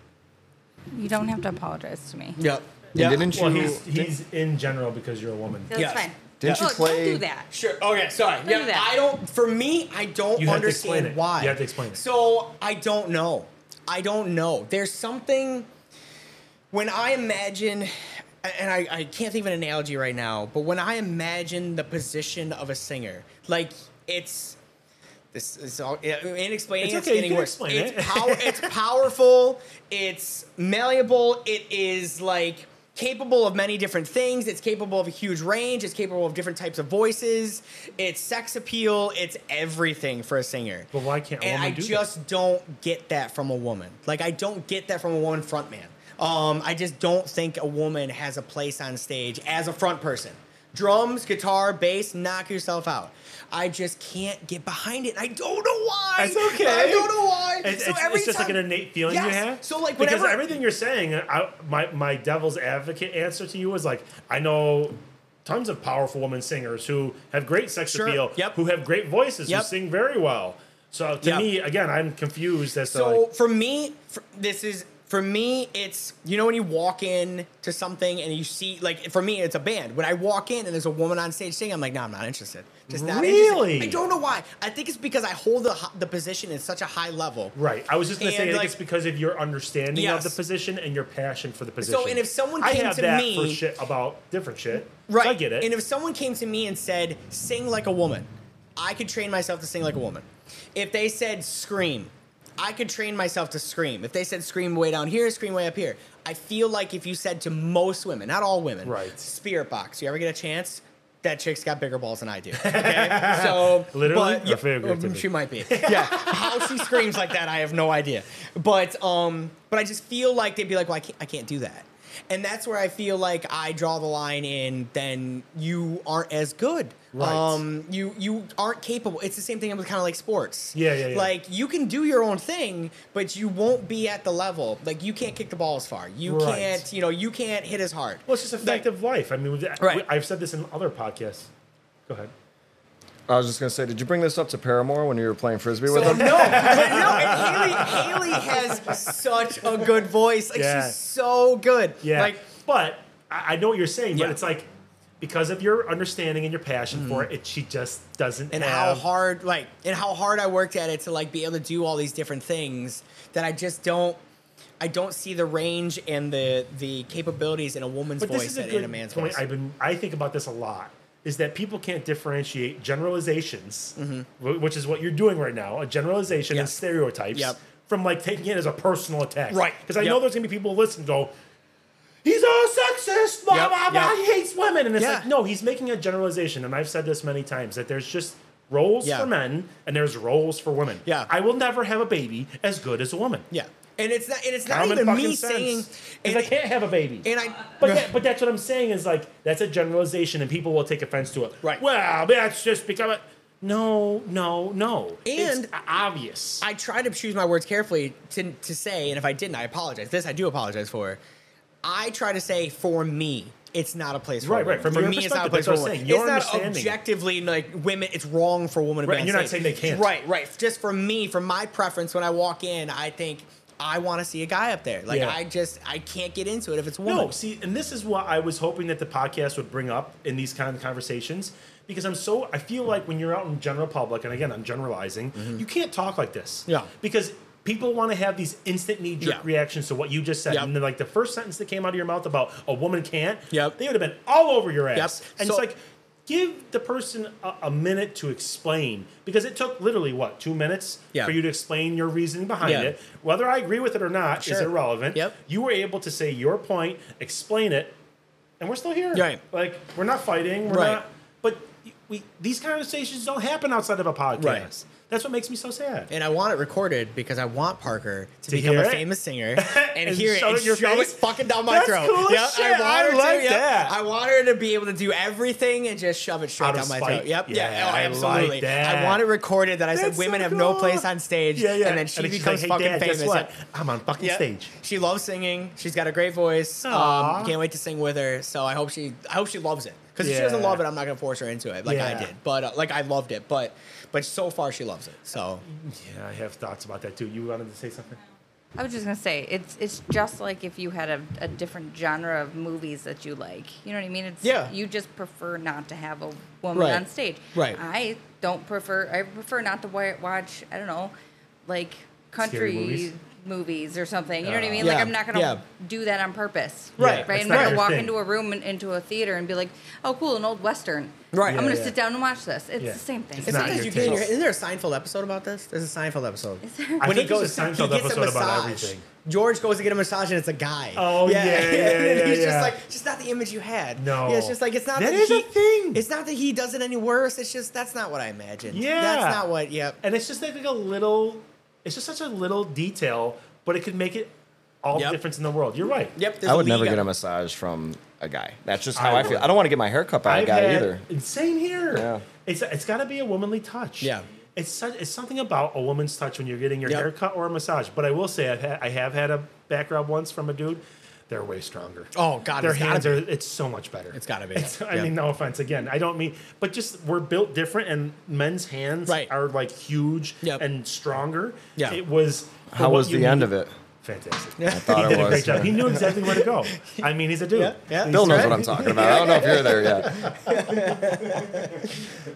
You don't have to apologize to me. Yep. And Didn't you? Well, he's he's in general because you're a woman. That's Yes. fine. Didn't you Look, play- Don't do that. Sure. Okay. Sorry. Don't Yeah. do that. I don't. For me, I don't You have to explain understand it. why. You have to explain it. So I don't know. I don't know. There's something when I imagine, and I, I can't think of an analogy right now, but when I imagine the position of a singer, like it's. This is all in explaining. It's It's, okay, you getting can worse. explain it's it. power. It's powerful. It's malleable. It is like capable of many different things. It's capable of a huge range. It's capable of different types of voices. It's sex appeal. It's everything for a singer. But why can't a and woman I do that? just don't get that from a woman. Like I don't get that from a woman frontman. Um, I just don't think a woman has a place on stage as a front person. Drums, guitar, bass, knock yourself out. I just can't get behind it. I don't know why. It's okay. I don't know why. It's, So it's, every it's just like an innate feeling you have. So, like, because everything you're saying, I, my my devil's advocate answer to you is like I know tons of powerful women singers who have great sex Sure. appeal, Yep. who have great voices, Yep. who sing very well. So to Yep. me, again, I'm confused as to So like, for me, for, this is for me. It's you know when you walk in to something and you see like for me it's a band. When I walk in and there's a woman on stage singing, I'm like, no, I'm not interested. Just not Really? interested. I don't know why. I think it's because I hold the the position at such a high level. right. I was just gonna say, I And, think like- it's because of your understanding Yes. of the position and your passion for the position. So and if someone I came have to that me- for shit about different shit, so Right. I get it. And if someone came to me and said, sing like a woman, I could train myself to sing like a woman. If they said scream, I could train myself to scream. If they said scream way down here, scream way up here. I feel like if you said to most women, not all women, Right. Spiritbox, you ever get a chance? That chick's got bigger balls than I do. Okay, so Literally but, yeah, um, she might be. Yeah, how she screams like that, I have no idea. But um, but I just feel like they'd be like, well, I can't, I can't do that. And that's where I feel like I draw the line in. Then you aren't as good. Right. Um, you you aren't capable. It's the same thing with kind of like sports. Yeah, yeah, yeah. Like you can do your own thing, but you won't be at the level. Like you can't kick the ball as far. You Right. can't. You know, you can't hit as hard. well, it's just effective life. I mean, Right. I've said this in other podcasts. Go ahead. I was just gonna say, did you bring this up to Paramore when you were playing frisbee with So, him? no, but no, and Hayley, Hayley has such a good voice. Like Yeah. she's so good. Yeah. Like but I I know what you're saying, but it's like because of your understanding and your passion for it, it, she just doesn't Mm-hmm. and how hard like and how hard I worked at it to like be able to do all these different things that I just don't I don't see the range and the the capabilities in a woman's But voice is a and in a man's point. voice. I've been I think about this a lot. Is that people can't differentiate generalizations, wh- which is what you're doing right now, a generalization and Mm-hmm. Stereotypes, Yep. from like taking it as a personal attack. Right. Because I Yep. know there's gonna be people who listen and go, He's a sexist, blah Yep, blah blah. He hates women, and it's Yeah. like no, he's making a generalization. And I've said this many times that there's just roles Yeah. for men and there's roles for women. Yeah. I will never have a baby as good as a woman. yeah. And it's not and it's not Common even me sense. saying 'Cause and, I can't have a baby. and I But that, but that's what I'm saying is like that's a generalization and people will take offense to it. Right. Well, that's just become a no, no, no. And- it's obvious. I try to choose my words carefully to, to say, and if I didn't, I apologize. This I do apologize for. I try to say for me, it's not a place for Right, a woman. right. From for me, it's not a place for I'm woman. It's not objectively like women. It's wrong for a woman to Right, be and you're not saying they can't. Right, right. Just for me, for my preference, when I walk in, I think I want to see a guy up there. Like Yeah. I just I can't get into it if it's woman. No, see, and this is what I was hoping that the podcast would bring up in these kind of conversations because I'm so I feel like when you're out in general public, and again I'm generalizing, you can't talk like this. Mm-hmm. Yeah. Because people want to have these instant knee jerk Yeah. reactions to what you just said, Yep. and then like the first sentence that came out of your mouth about a woman can't, Yep. they would have been all over your ass. Yep. And So- it's like. Give the person a, a minute to explain because it took literally what two minutes Yeah. for you to explain your reasoning behind Yeah. it. Whether I agree with it or not is irrelevant. Yep. You were able to say your point, explain it, and we're still here. Right. Like we're not fighting. We're Right. not. But we these conversations don't happen outside of a podcast. Right. That's what makes me so sad. And I want it recorded because I want Parker to, To become a it? famous singer and, And hear it and your shove face? it fucking down my That's throat. cool Yeah, shit. I want I her to. like yeah. that. I want her to be able to do everything and just shove it straight Out down my spite. throat. Yep. Yeah, Yeah. oh, I absolutely. like that. I want it recorded that I said women so have no place on stage. Yeah, yeah. And then she she's becomes like, fucking Dad, famous. What? I'm on fucking Yeah. stage. She loves singing. She's got a great voice. Um, can't wait to sing with her. So I hope she, I hope she loves it. Because if she doesn't love it, I'm not gonna force her into it like I did. But uh, like I loved it. But but so far she loves it. So Yeah, I have thoughts about that too. You wanted to say something? I was just gonna say it's it's just like if you had a, a different genre of movies that you like. You know what I mean? It's Yeah. You just prefer not to have a woman Right. on stage. Right. I don't prefer. I prefer not to watch. I don't know, like country movies? movies? or something. You know what I mean? Yeah, Like I'm not gonna yeah. do that on purpose. Right, Right. it's I'm not not gonna walk thing. into a room and into a theater and be like, oh, cool, an old western. Right. I'm gonna yeah. sit down and watch this. It's Yeah. the same thing. It's And not sometimes your you get your. Isn't there a Seinfeld episode about this? There's a Seinfeld episode. Is there? I when think he goes, a Seinfeld he gets episode a about massage. everything. George goes to get a massage and it's a guy. Oh, yeah, yeah, and yeah, he's yeah. just like, just not the image you had. No. yeah, it's just like it's not That that, is he, a thing. It's not that he does it any worse. It's just that's not what I imagined. Yeah. that's not what. Yep. And it's just like a little. It's just such a little detail, but it could make it all the difference in the world. You're right. Yep. I would never get a massage from a guy. That's just how I I, feel. I don't want to get my hair cut by a I've guy had- either. Same here. Yeah. It's it's got to be a womanly touch. Yeah. It's such, it's something about a woman's touch when you're getting your Yep. hair cut or a massage. But I will say I've had, I have had a back rub once from a dude they're way stronger. Oh, God, their it's hands are. It's so much better. It's gotta be. It's- I Yeah. mean, no offense. Again, I don't mean, but just we're built different, and men's hands Right. are like huge Yep. and stronger. Yeah. It was. How was you the end need- of it? Fantastic. Yeah. Thought he it did a great job. yeah. He knew exactly where to go. I mean, he's a dude. Yeah, yeah. Bill knows right. what I'm talking about. I don't know if you're there yet.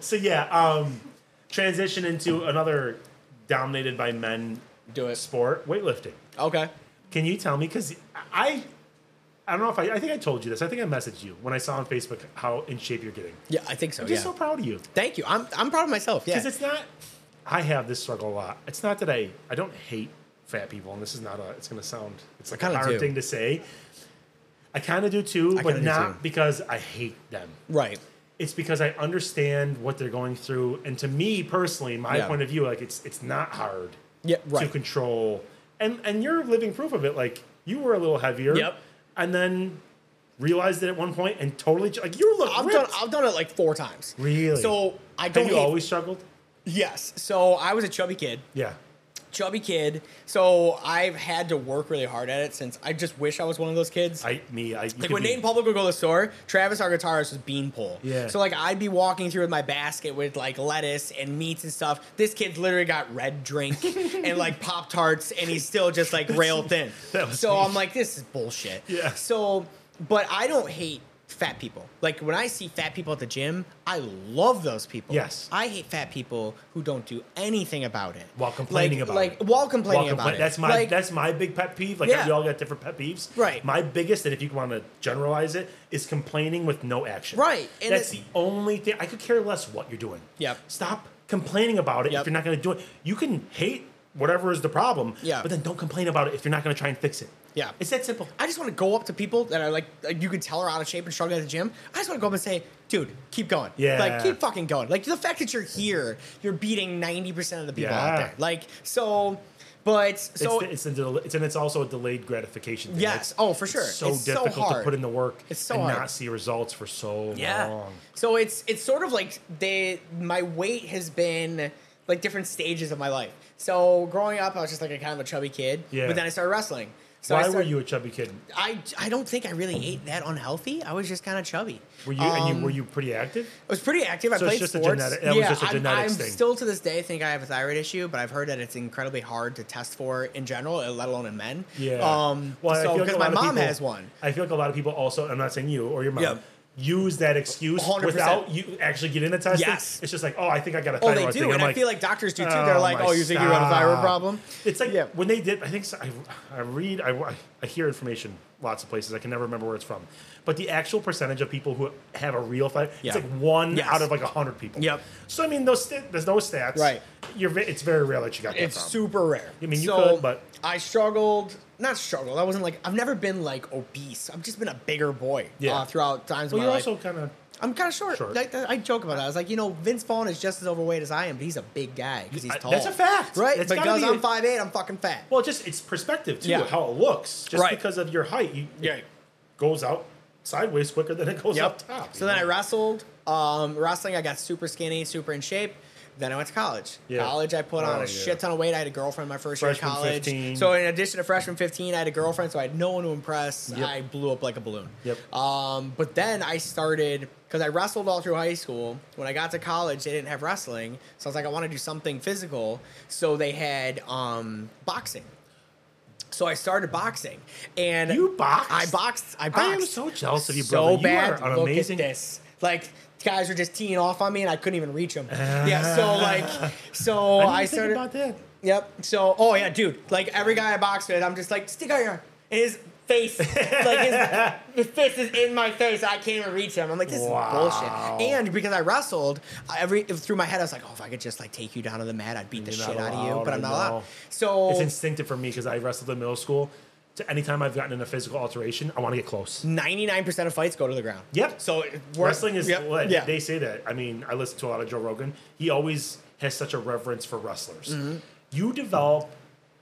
So yeah, um, transition into another dominated by men Do it. sport, weightlifting. Okay. Can you tell me? Because I, I don't know if I, I think I told you this. I think I messaged you when I saw on Facebook how in shape you're getting. Yeah, I think so. I'm Yeah. just so proud of you. Thank you. I'm I'm proud of myself. Yeah. Because it's not. I have this struggle a lot. It's not that I I don't hate fat people, and this is not a. It's going to sound. It's like a hard do. thing to say. I kind of do too, but not too. because I hate them. right. It's because I understand what they're going through, and to me personally, my Yeah. point of view, like it's it's not hard Yeah. to control, and and you're living proof of it. Like you were a little heavier, Yep. And then realized it at one point, and totally like you look I've ripped. done I've done it like four times. Really? So I don't Have you hate- always struggled? Yes. So I was a chubby kid. Yeah. Chubby kid. So I've had to work really hard at it since I just wish I was one of those kids. I me I like when be- Nate in Public would go to the store, Travis, our guitarist, was beanpole. Yeah. So like I'd be walking through with my basket with like lettuce and meats and stuff. This kid's literally got red drink and like Pop Tarts, and he's still just like rail thin. So me. I'm like, this is bullshit. Yeah. So, but I don't hate fat people. Like when I see fat people at the gym, I love those people. Yes. I hate fat people who don't do anything about it While complaining like, about like, it. Like while complaining about compla- it. That's my Like, that's my big pet peeve. Like Yeah. we all got different pet peeves. Right. My biggest, and if you want to generalize it, is complaining with no action. Right, and that's it- the only thing. I could care less what you're doing. Yep. Stop complaining about it Yep. if you're not going to do it. You can hate whatever is the problem. Yeah. But then don't complain about it if you're not going to try and fix it. Yeah. It's that simple. I just want to go up to people that are like, like, you can tell are out of shape and struggling at the gym. I just want to go up and say, dude, keep going. Yeah. Like, keep fucking going. Like, the fact that you're here, you're beating 90% of the people out there. Like, so, but, so, it's, it's, a it's and it's also a delayed gratification. Thing. Yes. It's- Oh, for sure. It's so It's so difficult to put in the work It's so and hard. not see results for so long. So it's it's sort of like they my weight has been like different stages of my life. So growing up, I was just like a kind of a chubby kid. Yeah. But then I started wrestling. So Why were you a chubby kid? I, I don't think I really ate that unhealthy. I was just kind of chubby. Were you and Um, you were you pretty active? I was pretty active. I So it's played just a sports. genetic- that was yeah, just a I'm- genetics I'm, thing. still to this day think I have a thyroid issue, but I've heard that it's incredibly hard to test for in general, let alone in men. Yeah. Um. Well, so feel like because my mom people- has one. I feel like a lot of people also. I'm not saying you or your mom. Yeah. Use that excuse 100%. without you actually getting the test. Yes. It's just like, oh, I think I got a Oh, they do, thing. and I feel like doctors do too. They're "Oh, like, "Oh, you think you got a thyroid problem?" It's like Yeah. when they did. I think so, I, I read. I, I hear information lots of places. I can never remember where it's from. But the actual percentage of people who have a real thyroid, Yeah. it's like one Yes. out of like a hundred people. Yep. So I mean, those st- there's no stats. Right. You're. It's very rare that you got that It's from. super rare. I mean, you So, could, but- I struggled. Not struggle. I wasn't like I've never been like obese. I've just been a bigger boy. Yeah. Uh, throughout times Well, of you're life. also kind of. I'm kind of short. Short. Like, I joke about that. I was like, you know, Vince Vaughn is just as overweight as I am, but he's a big guy because he's I- tall. that's a fact. right? It's because be I'm five eight, I'm fucking fat. Well, just it's perspective too, Yeah. how it looks. Just Right. because of your height, you, Yeah. it goes out sideways quicker than it goes up top. So then I wrestled. Um, wrestling, I got super skinny, super in shape. Then I went to college. Yeah. College, I put on Oh, a yeah. shit ton of weight. I had a girlfriend my first year Freshman of college. 15. So in addition to freshman 15, I had a girlfriend, so I had no one to impress. Yep. I blew up like a balloon. Yep. Um, but then I started because I wrestled all through high school. When I got to college, they didn't have wrestling, so I was like, I want to do something physical. So they had um, boxing. So I started boxing, and You boxed? I boxed. I boxed. I am so jealous of you, so brother. You bad. are an Look amazing- at this. Like guys were just teeing off on me, and I couldn't even reach them. yeah. So like, so I, I, started. about that. Yep. So, oh yeah, dude. Like every guy I box with, I'm just like, stick out your arm. And his face, like his, his fist is in my face. I can't even reach him. I'm like, this Wow. is bullshit. And because I wrestled, every through my head, I was like, oh, if I could just like take you down to the mat, I'd beat the You're shit out of you. But I'm not allowed. So It's instinctive for me because I wrestled in middle school. To anytime I've gotten in a physical alteration, I want to get close. 99% of fights go to the ground. Yep. So Wrestling is yep, what yeah. they say that. I mean, I listen to a lot of Joe Rogan. He always has such a reverence for wrestlers. You develop.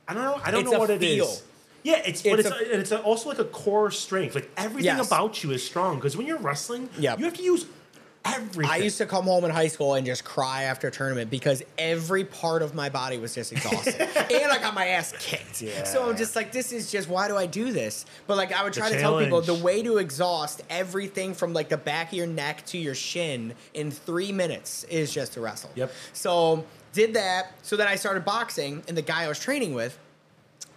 I don't know. I don't Mm-hmm. It's know a what it is. Yeah, it's but It's it's, a- and it's also like a core strength. Like everything Yes. about you is strong because when you're wrestling, Yep. you have to use everything. I used to come home in high school and just cry after a tournament because every part of my body was just exhausted. and I got my ass kicked. Yeah. So I'm just like, this is just, why do I do this? But like, I would try to tell people the way to exhaust everything from like the back of your neck to your shin in three minutes is just to wrestle. Yep. So did that. So then I started boxing, and the guy I was training with,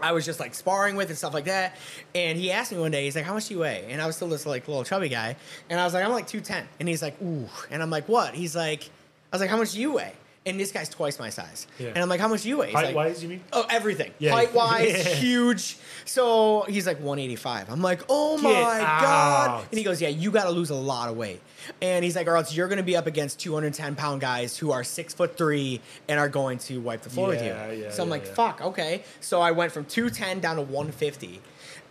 I was just like sparring with and stuff like that. And he asked me one day, he's like, How much do you weigh? And I was still this like little chubby guy. And I was like, I'm like 210. And he's like, Ooh. And I'm like, What? He's like, I was like, How much do you weigh? And this guy's twice my size. Yeah. And I'm like, How much do you weigh? He's Height like, wise, you mean? Oh, everything. Yeah. Height wise, Yeah. huge. So he's like 185. I'm like, oh my Get God. And he goes, yeah, you got to lose a lot of weight. And he's like, or else you're going to be up against 210 pound guys who are six foot three and are going to wipe the floor with you. yeah, so I'm yeah, like, yeah. fuck, okay. So I went from 210 down to 150.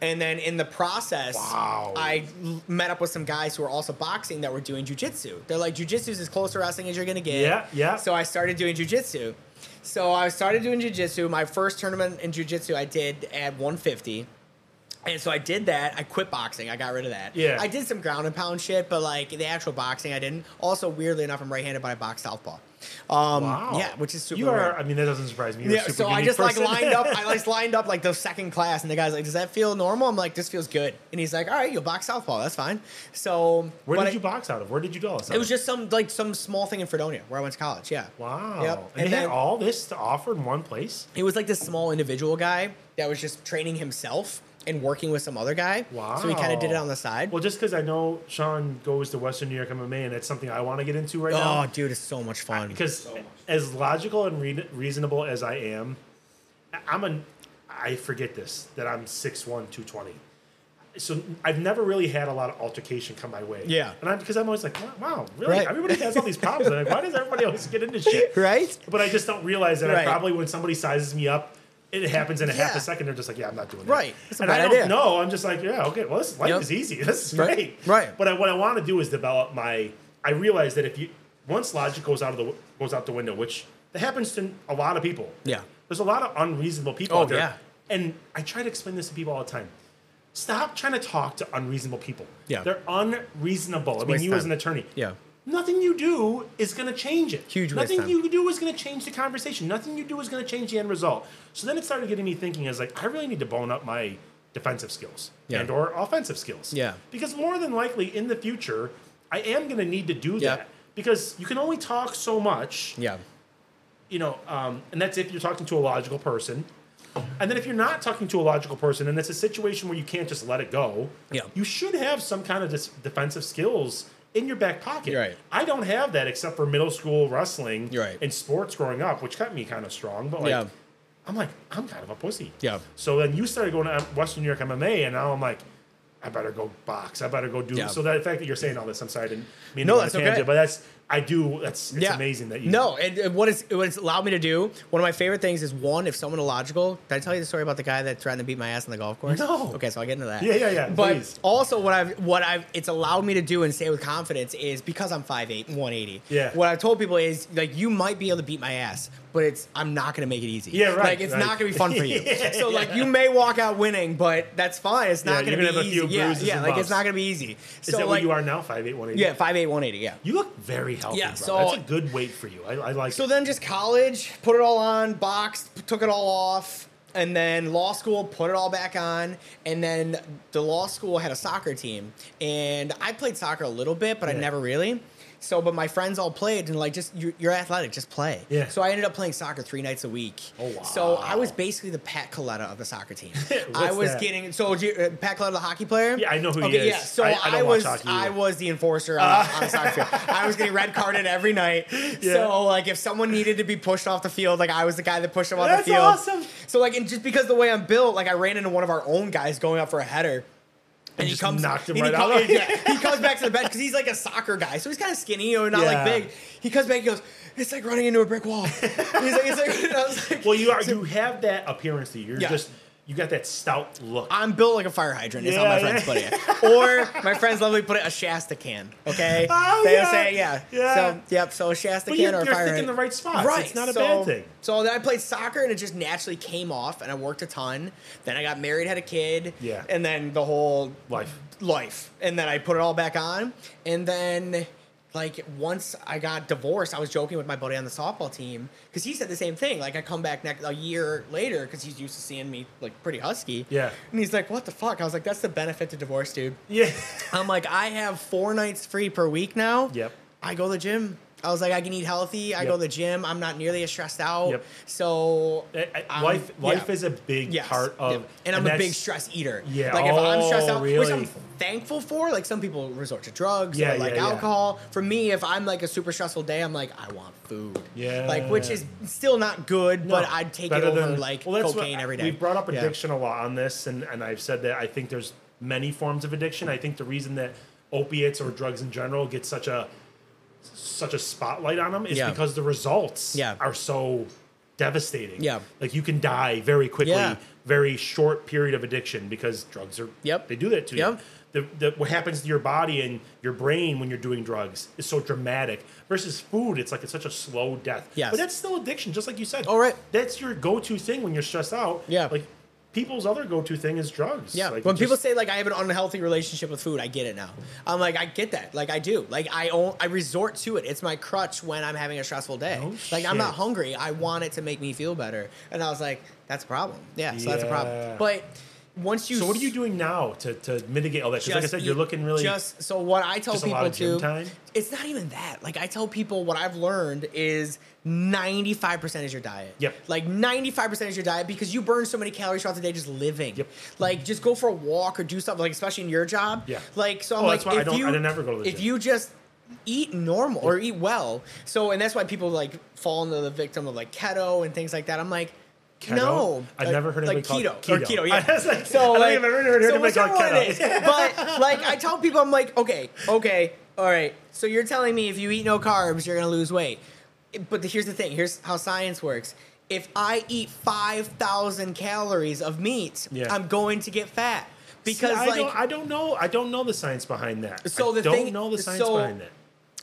And then in the process, Wow. I met up with some guys who were also boxing that were doing jujitsu. They're like, jujitsu is as close to wrestling as you're gonna get. Yeah, yeah. So I started doing jujitsu. So I started doing jujitsu. My first tournament in jujitsu I did at 150. And so I did that. I quit boxing. I got rid of that. Yeah. I did some ground and pound shit, but like the actual boxing, I didn't. Also, weirdly enough, I'm right-handed, but I box southpaw. Um, Wow. Yeah, which is super. You are. I mean, that doesn't surprise me. You're Yeah, super so I just like lined up. I just lined up like the second class, and the guy's like, "Does that feel normal?" I'm like, "This feels good." And he's like, "All right, you'll box southpaw. That's fine." So Where did I- you box out of? Where did you go? It was just some like some small thing in Fredonia where I went to college. Yeah. Wow. Yep. And, And they had all this to offer in one place. It was like this small individual guy that was just training himself and working with some other guy. Wow. So we kind of did it on the side. Well, just because I know Sean goes to Western New York MMA, and that's something I want to get into right now. oh, dude, it's so much fun. Because as logical and re- reasonable as I am, I'm a. I forget this that I'm 6'1", 220. So I've never really had a lot of altercation come my way. Yeah. and I'm because I'm always like, wow, really? Right. Everybody has all these problems. I'm like, why does everybody always get into shit? right? But I just don't realize that I probably when somebody sizes me up, it happens in a half Yeah. a second. They're just like, yeah, I'm not doing that. Right. It's And I don't idea. know. I'm just like, yeah, okay. Well, this life Yep. is easy. This is Right. great. Right. But I, what I want to do is develop my. I realize that if you once logic goes out of the goes out the window, which that happens to a lot of people. Yeah. There's a lot of unreasonable people Oh, out there. yeah. And I try to explain this to people all the time. Stop trying to talk to unreasonable people. Yeah. They're unreasonable. I mean, you as an attorney. Yeah. Nothing you do is going to change it. Huge waste Nothing time. you do is going to change the conversation. Nothing you do is going to change the end result. So then it started getting me thinking as like, I really need to bone up my defensive skills Yeah. and or offensive skills. Yeah. Because more than likely in the future, I am going to need to do Yeah. that. Because you can only talk so much Yeah. you know, um, and that's if you're talking to a logical person. And then if you're not talking to a logical person, and it's a situation where you can't just let it go, Yeah. you should have some kind of dis- defensive skills in your back pocket. Right. I don't have that except for middle school wrestling right. and sports growing up, which kept me kind of strong. But like, Yeah. I'm like, I'm kind of a pussy. Yeah. So then you started going to Western New York MMA, and now I'm like, I better go box. I better go do. Yeah. So that the fact that you're saying all this, I'm sorry, I didn't mean No, to go a that's okay. tangent, but that's I do. That's it's yeah. amazing that you. No, and, and what, is, what it's allowed me to do, one of my favorite things is one, if someone illogical, did I tell you the story about the guy that threatened to beat my ass on the golf course? No. Okay, so I'll get into that. Yeah, yeah, yeah, But please. also, what I've what I've it's allowed me to do and say with confidence is because I'm 5'8", 180. Yeah. What I've told people is like you might be able to beat my ass, but it's I'm not gonna make it easy. Yeah, right, Like it's right. not gonna be fun for you. Yeah, so like yeah. you may walk out winning, but that's fine. It's not Yeah, gonna be gonna a easy. few yeah, bruises yeah. Like it's not gonna be easy. Is so that like what you are now? 5'8", 180? yeah, 5'8", 180, Yeah. You look very healthy, Yeah, bro. so- That's a good weight for you. I, I like So it. then just college, put it all on, boxed, took it all off, and then law school, put it all back on, and then the law school had a soccer team, and I played soccer a little bit, but I never really. So, but my friends all played, and like, just you're, you're athletic, just play. Yeah. So I ended up playing soccer three nights a week. Oh, wow. So I was basically the Pat Coletta of the soccer team. I was that? getting so you- uh, Pat Coletta, the hockey player. Yeah, I know who he okay, is. Yeah. So I- I, I was I was the enforcer on, on the soccer field. I was getting red carded every night. So like if someone needed to be pushed off the field, like I was the guy that pushed them off the field. That's awesome. So like and just because the way I'm built, like I ran into one of our own guys going up for a header. And, he just comes, knocked him and he right comes- he comes back to the bench because he's like a soccer guy, so he's kind of skinny, you know, not Yeah. like big. He comes back, he goes, "It's like running into a brick wall." he's like, "It's like," I was like, well, you are. You have that appearance that you. You're Yeah. just. You got that stout look. I'm built like a fire hydrant. Is how Yeah, my friends yeah. put it. Or my friends lovely put it a Shasta can. Okay. Oh, they yeah. say yeah. Yeah. So yep. So a Shasta But can you're- or a you're fire thinking the right spot. Right. It's not a so, bad thing. So then I played soccer and it just naturally came off, and I worked a ton. Then I got married, had a kid. Yeah. And then the whole Life. life, and then I put it all back on, and then like once I got divorced, I was joking with my buddy on the softball team because he said the same thing. Like I come back next a year later because he's used to seeing me like pretty husky. Yeah. And he's like, "What the fuck?" I was like, "That's the benefit to divorce, dude." Yeah. I'm like, I have four nights free per week now. Yep. I go to the gym. I was like, I can eat healthy. I Yep. go to the gym. I'm not nearly as stressed out. Yep. So uh, I'm- life life yeah. is a big Yes. part of Yep. and I'm a big stress eater. Yeah. Like if I'm stressed Oh, out, which? I'm thankful for. Like some people resort to drugs Yeah, or like yeah, alcohol. For me, if I'm like a super stressful day, I'm like, I want food. Yeah. Like which is still not good, but I'd take it over than- like well, that's what- cocaine every day. We've brought up addiction a lot on this, and, and I've said that I think there's many forms of addiction. I think the reason that opiates or drugs in general get such a such a spotlight on them is Yeah. because the results Yeah. are so devastating. Yeah. like you can die very quickly, Yeah. very short period of addiction because drugs are. Yep. they do that to you. The, the, what happens to your body and your brain when you're doing drugs is so dramatic versus food it's like it's such a slow death Yes. but that's still addiction just like you said All right. that's your go-to thing when you're stressed out. Yeah. Like people's other go-to thing is drugs. Yeah, Like, when people just- say like I have an unhealthy relationship with food, I get it now. I'm like I get that, like I do, like I own, I resort to it. It's my crutch when I'm having a stressful day. No like I'm not hungry. I want it to make me feel better, and I was like, that's a problem. Yeah, so that's a problem. But once you, So what are you doing now to, to mitigate all that? Because like I said, you're looking really. just so what I tell people lot of gym too. It's not even that. Like I tell people, what I've learned is 95% is your diet. Yep. Like 95% is your diet because you burn so many calories throughout the day just living. Yep. Like just go for a walk or do something like especially in your job. Yeah. Like so I'm Oh, like I if don't- you I never go to the if gym. you just eat normal or eat well. So and that's why people like fall into the victim of like keto and things like that. I'm like Keto? No, I've like- never heard like anybody keto call or keto. keto. Yeah, I was like- so I like, I've ever heard so anybody call keto. is. But like I tell people, I'm like, okay, okay, all right. So you're telling me if you eat no carbs, you're gonna lose weight. But the, here's the thing. Here's how science works. If I eat five thousand calories of meat, Yeah. I'm going to get fat because See, I like don't, I don't know. I don't know the science behind that. So I the don't thing- know the science so- behind that.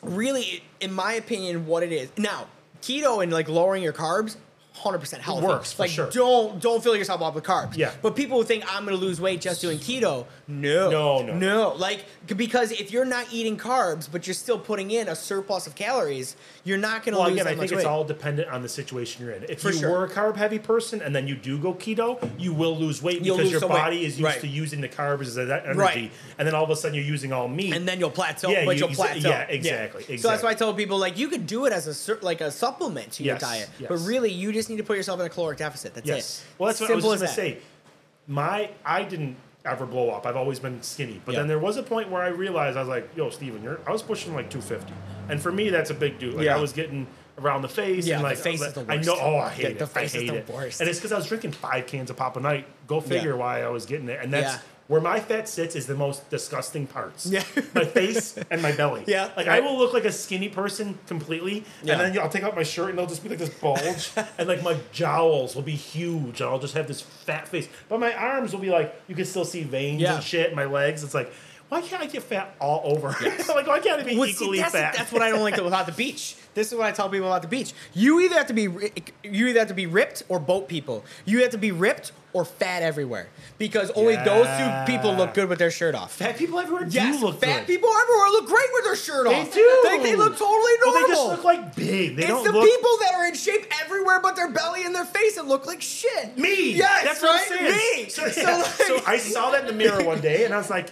really, in my opinion, what it is now, keto and like lowering your carbs. Hundred percent healthy. works, for like sure. don't don't fill yourself up with carbs. Yeah. But people who think I'm gonna lose weight just doing keto, no, No, no. no. Like because if you're not eating carbs, but you're still putting in a surplus of calories, you're not lose weight. Well, lose again, I think it's weight. all dependent on the situation you're in. If For you sure. were a carb heavy person and then you do go keto, you will lose weight You'll because lose your some weight. body is used Right. to using the carbs as that energy, Right. and then all of a sudden you're using all meat. and then you'll plateau, Yeah, but you- will plateau. yeah, exactly, So that's why I tell people like you could do it as a like a supplement to your Yes, diet, yes. but really you just need to put yourself in a caloric deficit. That's yes. it. Well, that's what I was Simple as that. say. My I didn't ever blow up. I've always been skinny. But Yeah. then there was a point where I realized I was like, "Yo, Steven, you're." I was pushing like 250, and for me that's a big dude. Like Yeah. I was getting around the face. Yeah, and the face I, is the worst. I know. Oh, I hate Yeah, it. the face I is hate the it. worst. And it's because I was drinking five cans of Pop a night. Go figure why I was getting it. And that's Yeah. Where my fat sits is the most disgusting parts. Yeah. my face and my belly. Yeah, like I will look like a skinny person completely, Yeah. and then I'll take out my shirt and there'll just be like this bulge, and like my jowls will be huge, and I'll just have this fat face. But my arms will be like you can still see veins Yeah. and shit. And my legs, it's like. Why can't I get fat all over? like, why can't I be Well, see, equally that's, fat? that's what I don't like about the beach. This is what I tell people about the beach. You either have to be you either have to be ripped or boat people. You have to be ripped or fat everywhere because only those two people look good with their shirt off. Fat people everywhere yes, do look fat good. people everywhere look great with their shirt They off. They do. They, they look totally Well, normal. they just look like big. They it's the look people that are in shape everywhere but their belly and their face and look like shit. me. Yes, that's right? what I'm saying. Me. So, So, like- so I saw that in the mirror one day, and I was like,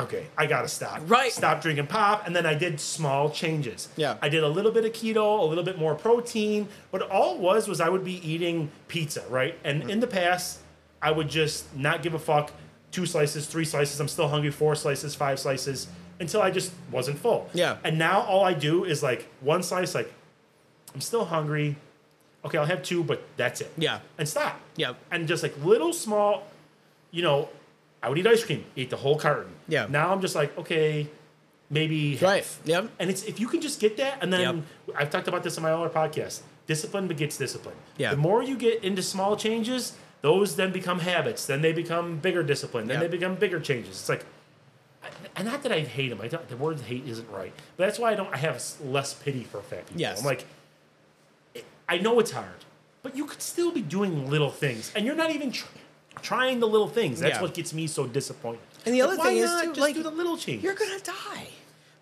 okay, I gotta stop. Right. Stop drinking pop, and then I did small changes. Yeah. I did a little bit of keto, a little bit more protein, but all it was was I would be eating pizza, right? And Mm-hmm. in the past, I would just not give a fuck. Two slices, three slices. I'm still hungry. Four slices, five slices, until I just wasn't full. Yeah. And now all I do is like one slice, like I'm still hungry. Okay, I'll have two, but that's it. Yeah. And stop. Yeah. And just like little small, you know, I would eat ice cream, eat the whole carton. Yeah. Now I'm just like, okay, maybe half. Right. Yep. And it's if you can just get that, and then I've talked about this on my other podcast. Discipline begets discipline. Yeah. The more you get into small changes, those then become habits. Then they become bigger discipline. Then Yeah. they become bigger changes. It's like, and not that I hate them. I don't, the word hate isn't right, but that's why I don't. I have less pity for fat people. Yes. I'm like, I know it's hard, but you could still be doing little things, and you're not even tr- trying the little things. That's Yeah. what gets me so disappointed. And the Like, other why thing is, not too, just like, do the little changes. You're gonna die.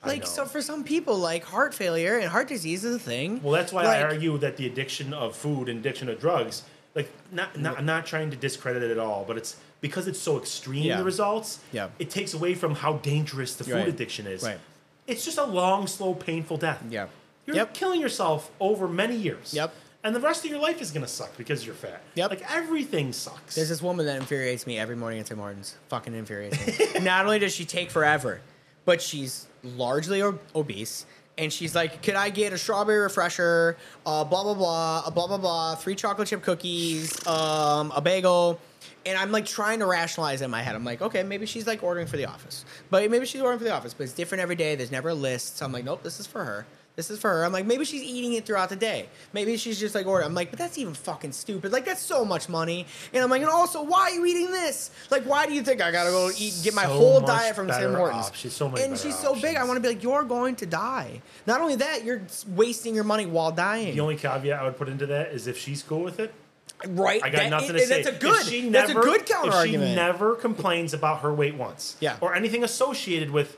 Like so, for some people, like heart failure and heart disease is a thing. Well, that's why Like, I argue that the addiction of food and addiction of drugs, like, not, not mm. I'm not trying to discredit it at all, but it's because it's so extreme Yeah. the results. Yeah. It takes away from how dangerous the food Right. addiction is. Right. It's just a long, slow, painful death. Yeah. You're Yep. killing yourself over many years. Yep. And the rest of your life is gonna suck because you're fat. Yep. Like everything sucks. There's this woman that infuriates me every morning at Tim Hortons. Fucking infuriates me. Not only does she take forever, but she's largely obese. And she's like, "Could I get a strawberry refresher, uh, blah blah blah, a blah blah blah, three chocolate chip cookies, um, a bagel?" And I'm like trying to rationalize in my head. I'm like, okay, maybe she's like ordering for the office, but maybe she's ordering for the office, but it's different every day. There's never a list. So I'm like, nope, this is for her. This is for her. I'm like, maybe she's eating it throughout the day. Maybe she's just like ordering. I'm like, but that's even fucking stupid. Like, that's so much money. And I'm like, and also, why are you eating this? Like, why do you think I gotta go eat, get my So whole diet from Tim Hortons? options, so many and she's so big. I want to be like, you're going to die. Not only that, you're wasting your money while dying. the only caveat I would put into that is if she's cool with it, right? I got That- nothing to say. That's a good. She that's a never- good counter if. She never complains about her weight once. Yeah. Or anything associated with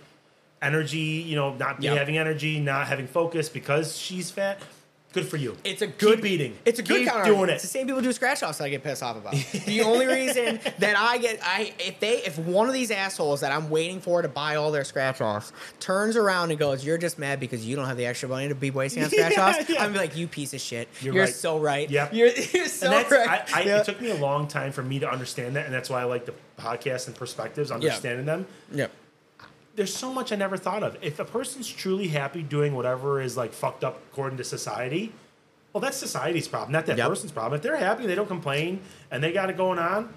energy, you know, not be having energy, not having focus because she's fat. Good for you. It's a good Keep eating. It's a good Keep counter. doing it. It's the same people do scratch offs that I get pissed off about. the only reason that I get I if they if one of these assholes that I'm waiting for to buy all their scratch offs turns around and goes, "You're just mad because you don't have the extra money to be wasting on scratch offs," Yeah, yeah. I'm like, "You piece of shit. You're, You're right. so right. Yep. You're, you're so right." I, I, Yeah. It took me a long time for me to understand that, and that's why I like the podcast and perspectives, understanding them. Yep. There's so much I never thought of. If a person's truly happy doing whatever is like fucked up according to society, well, that's society's problem, not that Yep. person's problem. If they're happy they don't complain and they got it going on,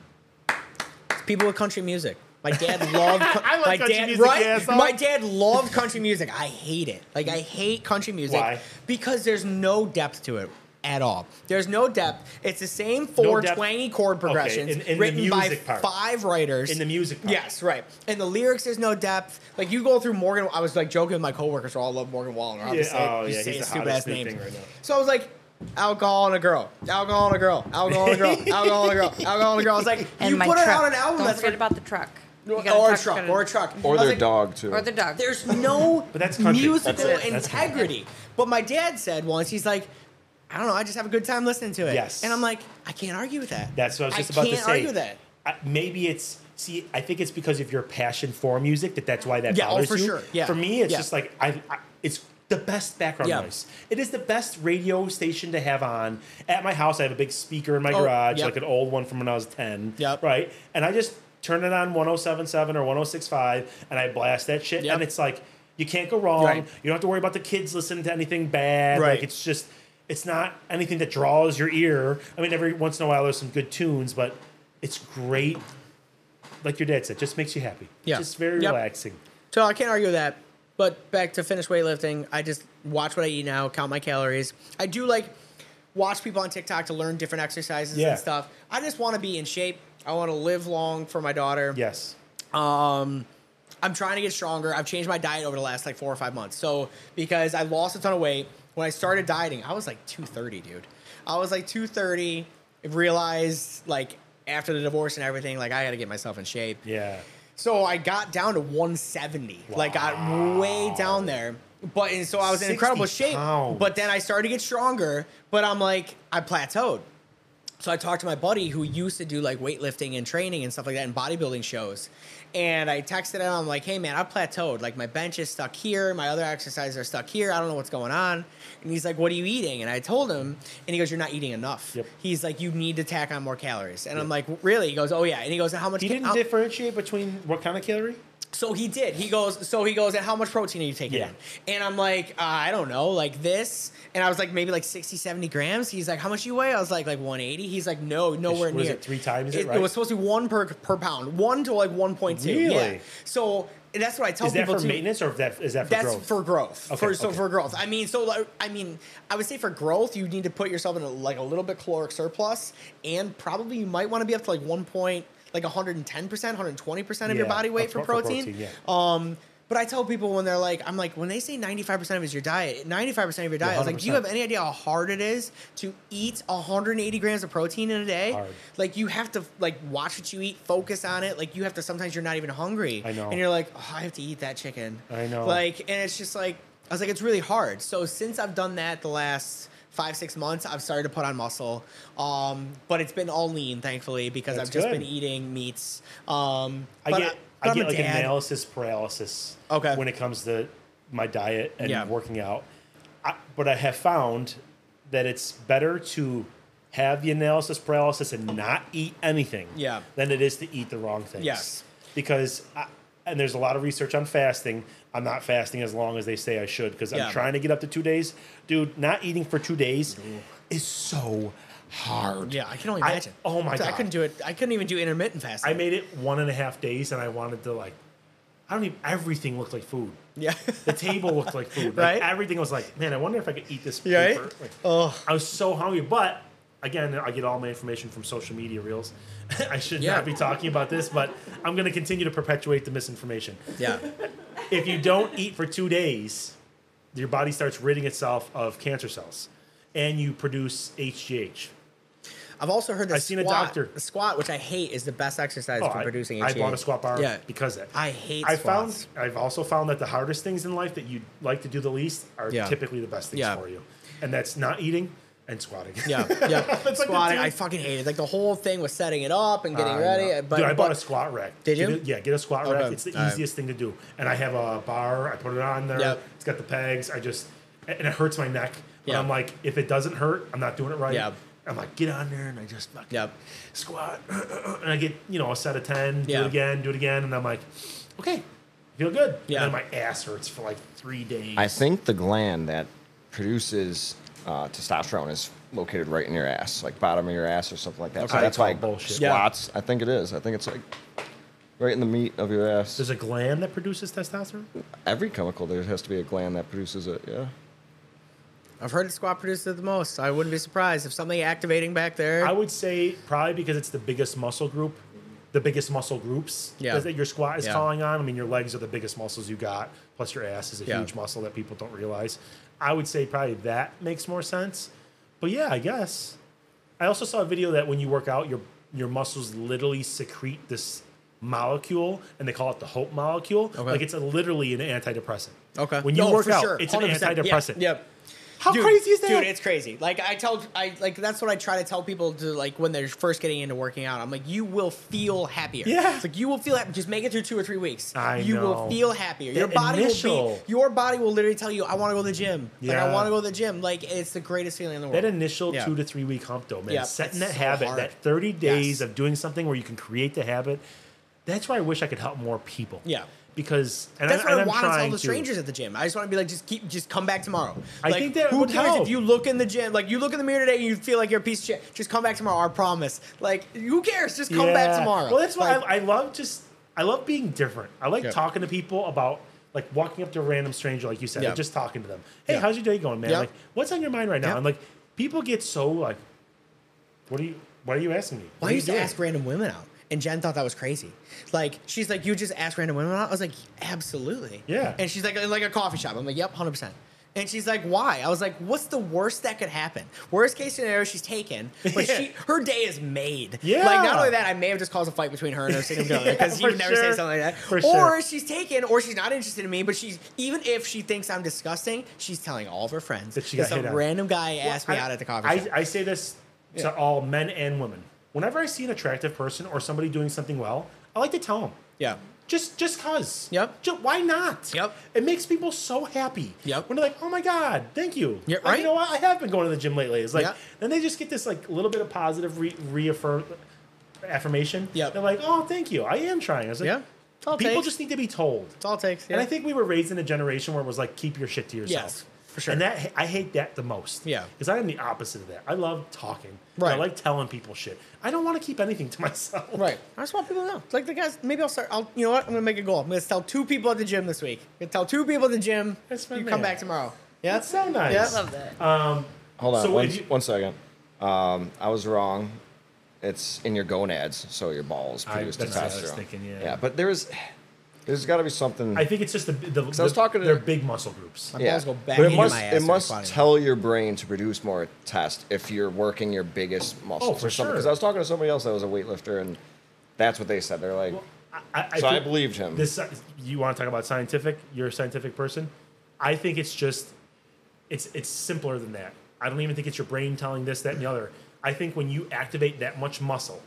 people with country music. My dad loved. co- I like my country dad, music, right? my dad loved country music. I hate it. Like I hate country music Why? because there's no depth to it at all. There's no depth. It's the same four depth- twangy chord progressions in- in written by part. five writers. in the music part. Yes, right. And the lyrics, there's no depth. Like you go through Morgan. I was like joking with my coworkers. Who all love Morgan Wallen. I'll Yeah, oh, yeah, he's his the stupid ass hottest new names. right now. So I was like, alcohol and a girl, alcohol and a girl, alcohol and a girl, alcohol and a girl, alcohol and a girl. I was like, And you my put it truck. out an album Don't that's forget like, about the truck. Or, a truck's truck, or a truck, Or their like, dog too. Or the dog. There's no But that's musical That's it. That's integrity. But my dad said once, he's like, I don't know, I just have a good time listening to it. Yes. And I'm like, I can't argue with that. That's what I was just I about to say. can't argue that. I, maybe it's see. I think it's because of your passion for music that that's why that Yeah, oh, bothers for you. sure. Yeah. For me, it's Yeah. just like I, I. It's the best background Yeah. noise. It is the best radio station to have on at my house. I have a big speaker in my Oh, garage, yep. like an old one from when I was ten. Yep. Right, and I just turn it on 107.7 or 106.5, and I blast that shit, Yep. and it's like you can't go wrong. Right. You don't have to worry about the kids listening to anything bad. Right. Like it's just it's not anything that draws your ear. I mean, every once in a while there's some good tunes, but it's great. Like your dad said, just makes you happy. Yeah. Just very Yep. relaxing. So I can't argue with that. But back to finish weightlifting, I just watch what I eat now, count my calories. I do like watch people on TikTok to learn different exercises Yeah. and stuff. I just want to be in shape. I want to live long for my daughter. Yes. Um, I'm trying to get stronger. I've changed my diet over the last like four or five months. So because I lost a ton of weight when I started dieting, I was like 230, dude. I was like 230. Realized like after the divorce and everything, like I got to get myself in shape. Yeah. So I got down to 170. Like got way down there. But and so I was in incredible shape. pounds. But then I started to get stronger. But I'm like, I plateaued. So I talked to my buddy who used to do like weightlifting and training and stuff like that in bodybuilding shows. And I texted him, I'm like, hey man, I plateaued. Like my bench is stuck here, my other exercises are stuck here. I don't know what's going on. And he's like, What are you eating? And I told him, and he goes, You're not eating enough. Yep. He's like, You need to tack on more calories. And I'm like, Really? He goes, Oh yeah. And he goes, How much He didn't how- differentiate between what kind of calorie? So he did. He goes. So he goes. And how much protein are you taking Yeah. And I'm like, uh, I don't know, like this. And I was like, maybe like 60, 70 grams. He's like, how much do you weigh? I was like, like 180. He's like, no, nowhere was near. it three times it, It, right? was supposed to be one per per pound, one to like 1.2. Yeah. Really? So that's what I tell him. Is that people for too. maintenance or is that is that for That's growth? for growth. Okay, for, so okay. for growth. I mean, so like, I mean, I would say for growth, you need to put yourself in a, like a little bit caloric surplus, and probably you might want to be up to like one point, like 110 percent, 120 percent of your body weight for pro- for protein. protein, yeah. Um, But I tell people when they're like, I'm like, when they say 95% of is your diet, 95% of your diet, I was like, do you have any idea how hard it is to eat 180 grams of protein in a day? Hard. Like, you have to, like, watch what you eat, focus on it. Like, you have to, sometimes you're not even hungry. I know. And you're like, oh, I have to eat that chicken. I know. Like, and it's just like, I was like, it's really hard. So since I've done that the last five, six months, I've started to put on muscle. Um, but it's been all lean, thankfully, because That's I've just good. been eating meats. Um, I get I I'm get like dad. analysis paralysis. Okay. When it comes to my diet and Yeah. working out, I, but I have found that it's better to have the analysis paralysis and not eat anything. Yeah. Than it is to eat the wrong things. Yes. Because I, and there's a lot of research on fasting. I'm not fasting as long as they say I should because Yeah. I'm trying to get up to two days. Dude, not eating for two days is so hard. Yeah, I can only I- imagine. oh my I god. I couldn't do it. I couldn't even do intermittent fasting. I made it one and a half days, and I wanted to like, I don't even. Everything looked like food. yeah. The table looked like food. Like, Right? Everything was like, man, I wonder if I could eat this Yeah, right? Like, Oh. I was so hungry, but again, I get all my information from social media reels. I should Yeah. not be talking about this, but I'm going to continue to perpetuate the misinformation. yeah. If you don't eat for two days, your body starts ridding itself of cancer cells, and you produce HGH. I've also heard that I've seen a doctor. The squat, which I hate, is the best exercise oh, for I- producing I, HGH. bought a squat bar Yeah. because of it. I hate I squats. found I've also found that the hardest things in life that you like to do the least are Yeah. typically the best things Yeah. for you, and that's not eating and squatting. Yeah, yeah. It's Squatting, two- I fucking hate it. Like the whole thing was setting it up and getting I ready. know. But, Dude, I bought but- a squat rack. Did you? Get it- yeah, get a squat rack. It's the All right. easiest thing to do. And I have a bar. I put it on there. Yep. It's got the pegs. I just and it hurts my neck. But Yeah. I'm like, if it doesn't hurt, I'm not doing it right. Yeah. I'm like, get on there, and I just fucking Yep. squat, and I get you know a set of ten. Do Yeah. it again. Do it again, and I'm like, okay, feel good. Yeah. And then my ass hurts for like three days. I think the gland that produces uh, testosterone is located right in your ass, like bottom of your ass or something like that. So Okay. that's why Bullshit. Yeah. squats. I think it is. I think it's like right in the meat of your ass. There's a gland that produces testosterone. Every chemical there has to be a gland that produces it. Yeah. I've heard the squat produces it the most. I wouldn't be surprised if something activating back there. I would say probably because it's the biggest muscle group, the biggest muscle groups Yeah. that your squat is Yeah. calling on. I mean, your legs are the biggest muscles you got, plus your ass is a Yeah. huge muscle that people don't realize. I would say probably that makes more sense. But yeah, I guess. I also saw a video that when you work out, your your muscles literally secrete this molecule, and they call it the hope molecule. Okay. Like it's a, literally an antidepressant. okay. When you No, work for out, sure. it's an 100%. Yeah, antidepressant. Yep. How Dude, crazy is that? Dude, it's crazy. Like I tell, I like that's what I try to tell people to like when they're first getting into working out. I'm like, you will feel happier. Yeah. It's like you will feel happy. Just make it through two or three weeks. I you know. will feel happier. Your That body will be. Your body will literally tell you, I want to go to the gym. Like I want to go to the gym. Like it's the greatest feeling in the world. That initial Yeah. two to three week hump, though, man, Yeah, setting that so habit, hard. that 30 days Yes. of doing something where you can create the habit, that's why I wish I could help more people. Yeah. Because, and, That's I, what I want to tell the to. strangers at the gym. I just want to be like, just keep, just come back tomorrow. I Like, think that who cares help. if you look in the gym, like you look in the mirror today and you feel like you're a piece of shit. Just come back tomorrow. I promise. Like who cares? Just come back tomorrow. Well, that's why Like, I, I love just, I love being different. I like Yeah. talking to people about, like walking up to a random stranger, like you said, Yeah. and just talking to them. Hey, Yeah. how's your day going, man? Yeah. Like, what's on your mind right now? Yeah. And like, people get so like, what are you, Why are you asking me? Why I are you used to doing? ask random women out, and Jen thought that was crazy. Like, she's like, "You just ask random women out?" I was like, "Absolutely." Yeah. And she's like, "Like a coffee shop." I'm like, "Yep, hundred percent." And she's like, "Why?" I was like, "What's the worst that could happen? Worst case scenario, she's taken, but Yeah. she her day is made. Yeah. Like not only that, I may have just caused a fight between her and her significant other because Yeah, you would never say something like that. For or sure. she's taken, or she's not interested in me, but she's even if she thinks I'm disgusting, she's telling all of her friends That she got some random guy Well, asked me I- out at the coffee I, shop. I say this Yeah. to all men and women. Whenever I see an attractive person or somebody doing something well, I like to tell them. yeah. Just, just cause. Yep. Ju- why not? Yep. It makes people so happy. Yep. When they're like, "Oh my god, thank you." Yeah, right? You know what? I have been going to the gym lately. It's like, Yep. then they just get this like little bit of positive re- reaffirm affirmation. Yep. They're like, "Oh, thank you. I am trying." I was like, Yeah. People takes. just need to be told. That's all it takes. And. I think we were raised in a generation where it was like, keep your shit to yourself. Yes, for sure. And that I hate that the most. Yeah. Because I am the opposite of that. I love talking. Right. I like telling people shit. I don't want to keep anything to myself. Right. I just want people to know. Like the guys. Maybe I'll start. I'll. You know what? I'm gonna make a goal. I'm gonna tell two people at the gym this week. I'm gonna tell two people at the gym. That's my you man. come back tomorrow. Yeah. That's so nice. Yeah. I Love that. Hold on, So one, you- one second. Um, I was wrong. It's in your gonads, so your balls I- produce that's what I was testosterone. thinking, yeah. Yeah, but there's There's got to be something. I think it's just the, the, I was the- talking to- they're big muscle groups. My balls go back but it into must my ass it every must body. tell your brain to produce more test if you're working your biggest oh, muscles Oh, for or something. Because sure. I was talking to somebody else that was a weightlifter, and that's what they said. They're like, I, I so I think believed him. This you want to talk about scientific? You're a scientific person. I think it's just it's it's simpler than that. I don't even think it's your brain telling this, that, and the other. I think when you activate that much muscle,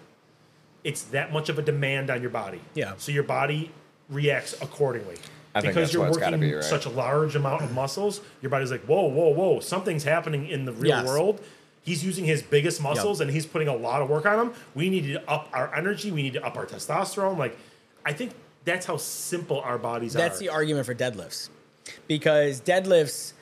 it's that much of a demand on your body. Yeah. So your body reacts accordingly. I think because that's you're what it's gotta working be, right? such a large amount of muscles, your body's like, whoa, whoa, whoa, something's happening in the real Yes. world. He's using his biggest muscles and he's putting a lot of work on them. We need to up our energy. We need to up our testosterone. Like, I think that's how simple our bodies That's are. That's the argument for deadlifts, because deadlifts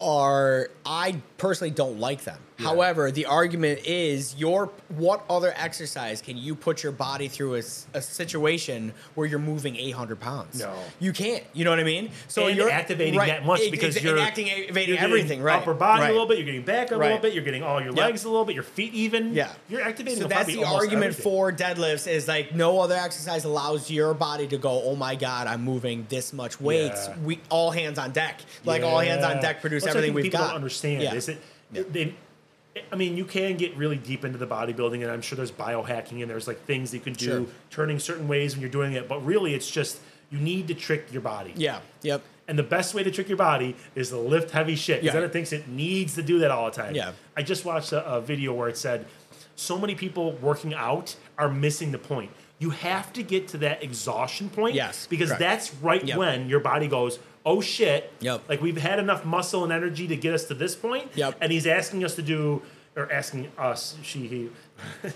are I personally don't like them. However, the argument is your what other exercise can you put your body through a situation where you're moving 800 pounds? No. you can't. You know what I mean? So and you're activating right, that much because you're activating you're everything, right? Upper body right. a little bit. You're getting back a little bit. You're getting all your Yep. legs a little bit. Your feet even. Yeah. You're activating. So that's the argument everything. for deadlifts is like no other exercise allows your body to go, oh my god, I'm moving this much weight. Yeah. We all hands on deck, like all hands on deck, produce That's what I everything we've people got. Don't understand Yeah. is it? They, I mean, you can get really deep into the bodybuilding, and I'm sure there's biohacking and there's like things that you can do, Sure. turning certain ways when you're doing it. But really, it's just you need to trick your body. Yeah. Yep. And the best way to trick your body is to lift heavy shit because Yeah. then it thinks it needs to do that all the time. Yeah. I just watched a, a video where it said so many people working out are missing the point. You have to get to that exhaustion point. Yes, Because correct. that's right Yep. when your body goes, oh shit. Yep. Like we've had enough muscle and energy to get us to this point. Yep. And he's asking us to do, or asking us, she, he,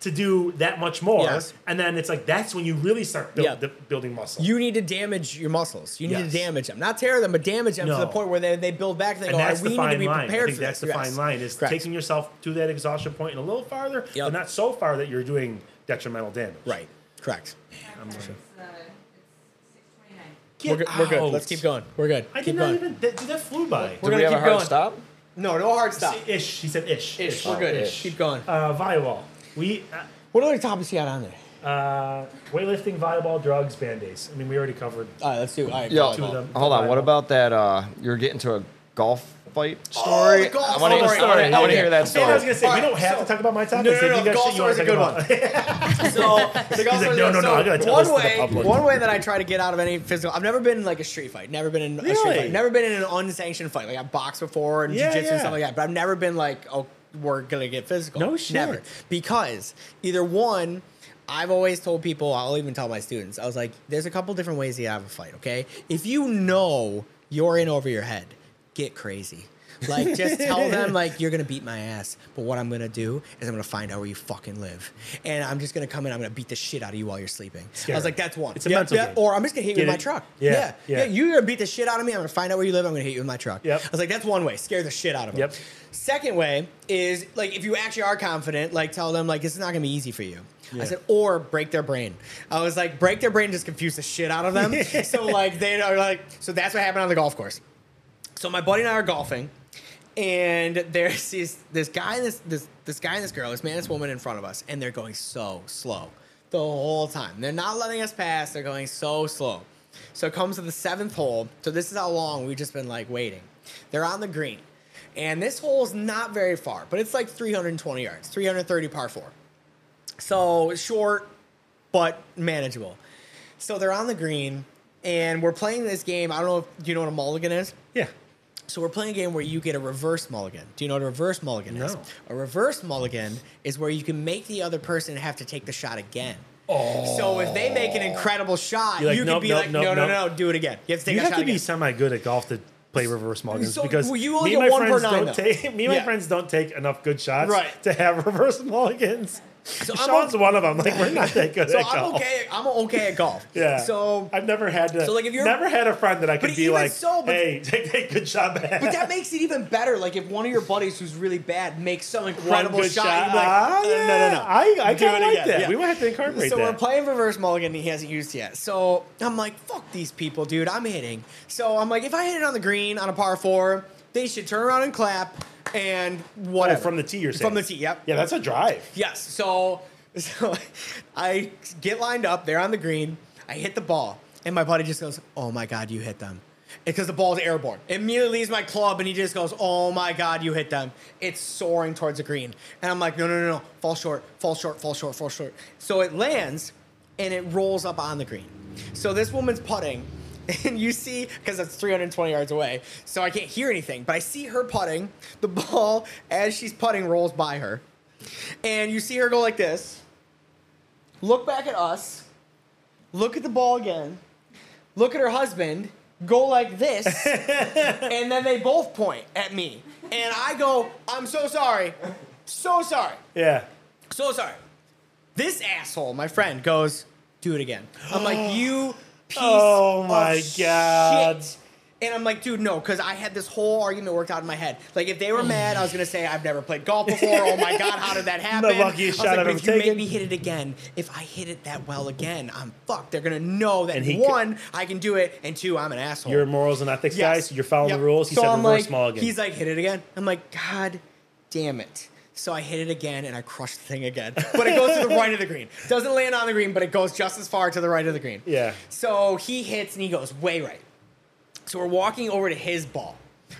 to do that much more. Yes. And then it's like, that's when you really start build, Yeah. the, building muscle. You need to damage your muscles. You need Yes. to damage them, not tear them, but damage them to the point where they, they build back. And they and go, that's we the need fine to be line. prepared I think for that's this. the Yes. fine line is Correct. taking yourself to that exhaustion point and a little farther, Yep. but not so far that you're doing detrimental damage. Right. Correct. Get We're good. We're good. Let's keep going. We're good. I keep did not going. even. That, that flew by. We're Do we gonna have a keep hard going. stop? No, no hard stop. Ish. He said ish. Ish. We're good. ish. Keep going. Uh, volleyball. We What other topics you got on there? uh, weightlifting, volleyball, drugs, band aids. I mean, we already covered. All right, let's do. All right, Yo. Two of them. hold on. What about that? Uh, you're getting to a golf fight oh, story. the golf I want to hear, I wanna- I wanna Okay. hear that Man, I was gonna say we Alright, don't have so- to talk about my topics. No, no, If no, you got golf shit you a good about. So, the golf like, no, no, no, so I gotta tell one this to the way, one way that I try to get out of any physical. I've never been in like a street fight. Never been in a street Really? fight. Never been in an unsanctioned fight. Like I boxed before and Yeah, jiu-jitsu yeah. and stuff like that. But I've never been like, oh, we're gonna get physical. No shit. Never. Because either one. I've always told people, I'll even tell my students, I was like, there's a couple different ways to have a fight, okay? If you know you're in over your head, get crazy. Like, just tell them, like, you're gonna beat my ass. But what I'm gonna do is I'm gonna find out where you fucking live. And I'm just gonna come in, I'm gonna beat the shit out of you while you're sleeping. I was like, that's one. It's a mental game. Or I'm just gonna hit you Get with my truck. Yeah, Yeah. yeah. Yeah. You're gonna beat the shit out of me. I'm gonna find out where you live. I'm gonna hit you with my truck. Yep. I was like, that's one way. Scare the shit out of them. Yep. Second way is like if you actually are confident, like tell them like this is not gonna be easy for you. Yeah. I said, or break their brain. I was like, break their brain, just confuse the shit out of them. so like they are like, so that's what happened on the golf course. So my buddy and I are golfing, and there's this this guy, and this this this guy and this girl, this man, and this woman in front of us, and they're going so slow the whole time. They're not letting us pass. They're going so slow. So it comes to the seventh hole. So this is how long we've just been like waiting. They're on the green, and this hole is not very far, but it's like 320 yards, 330 par four. So short, but manageable. So they're on the green, and we're playing this game. I don't know if you know what a mulligan is. Yeah. So we're playing a game where you get a reverse mulligan. Do you know what a reverse mulligan is? No. A reverse mulligan is where you can make the other person have to take the shot again. Oh. So if they make an incredible shot, You're like, you nope, can be nope, like, nope, no, no, nope. no, do it again. You have to take You a have shot to be semi good at golf to play reverse mulligans So, because well, you only me and my friends nine, don't though. take me and Yeah. my friends don't take enough good shots Right. to have reverse mulligans. I'm Sean's o- one of them. Like we're not that good at golf. So at I'm golf. okay. I'm okay at golf. Yeah. So I've never had to. So, like, if you're- never had a friend that I could be like, so, but- hey, take that good shot back. But that makes it even better. Like if one of your buddies who's really bad makes some incredible shot, shot. like, Ah, "Uh, yeah. no, no, no. I- I Do kinda like again." that. We might have to incorporate so that. we're playing reverse mulligan. And he hasn't used yet. So I'm like, fuck these people, dude. I'm hitting. So I'm like, if I hit it on the green on a par four, they should turn around and clap and Oh, whatever. from the tee, you're saying From the tee, yep. Yeah, that's a drive. Yes. So, so I get lined up. They're on the green. I hit the ball. And my buddy just goes, "Oh my god, you hit them." Because the ball's airborne. It immediately leaves my club and he just goes, Oh my God, you hit them. It's soaring towards the green. And I'm like, No, no, no, no. Fall short, fall short, fall short, fall short. So it lands and it rolls up on the green. So this woman's putting, and you see, because it's 320 yards away, so I can't hear anything, but I see her putting. The ball, as she's putting, rolls by her. And you see her go like this, look back at us, look at the ball again, look at her husband, go like this, and then they both point at me. And I go, I'm so sorry. So sorry. Yeah. So sorry. This asshole, my friend, goes, do it again. I'm like, you piece Oh my God. shit. And I'm like, dude, no, because I had this whole argument worked out in my head. Like, if they were mad, I was gonna say I've never played golf before. Oh my god, how did that happen? the luckiest I was shot like, I've but if you taken. make me hit it again, if I hit it that well again, I'm fucked. They're gonna know that And he one, I can do it, and two, I'm an asshole. You're morals and ethics Yes. so you're following Yep. the rules. He said I'm reverse like, mulligan. He's like, hit it again. I'm like, God damn it. So I hit it again and I crushed the thing again. But it goes to the right of the green. Doesn't land on the green, but it goes just as far to the right of the green. Yeah. So he hits and he goes way right. So we're walking over to his ball.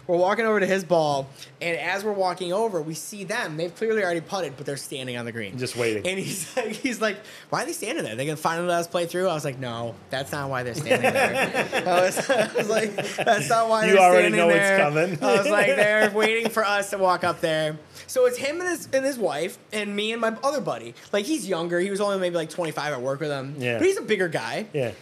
We're walking over to his ball, and as we're walking over, we see them. They've clearly already putted, but they're standing on the green, Just waiting. And he's like, he's like, why are they standing there? They can finally let us play through. I was like, no, that's not why they're standing there. I, was, I was like, that's not why You they're already standing know it's there. coming. I was like, they're waiting for us to walk up there. So it's him and his and his wife and me and my other buddy. Like he's younger. He was only maybe like 25 at work with him. Yeah. But he's a bigger guy. yeah.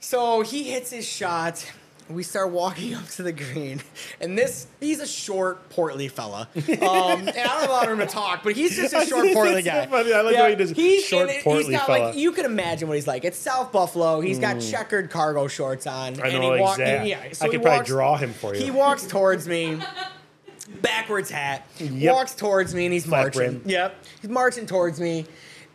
So he hits his shot. We start walking up to the green, and this, he's a short, portly fella. Um, and I don't allow him to talk, but he's just a short, portly so guy. funny. I like the way he does he's short, it- portly he's got, fella. Like, you can imagine what he's like. It's South Buffalo. He's got checkered cargo shorts on. Mm. I and know he walk- exact- yeah, so I could probably walks- draw him for you. He walks towards me, backwards hat, Yep. walks towards me, and he's Flat marching. brim. Yep, he's marching towards me,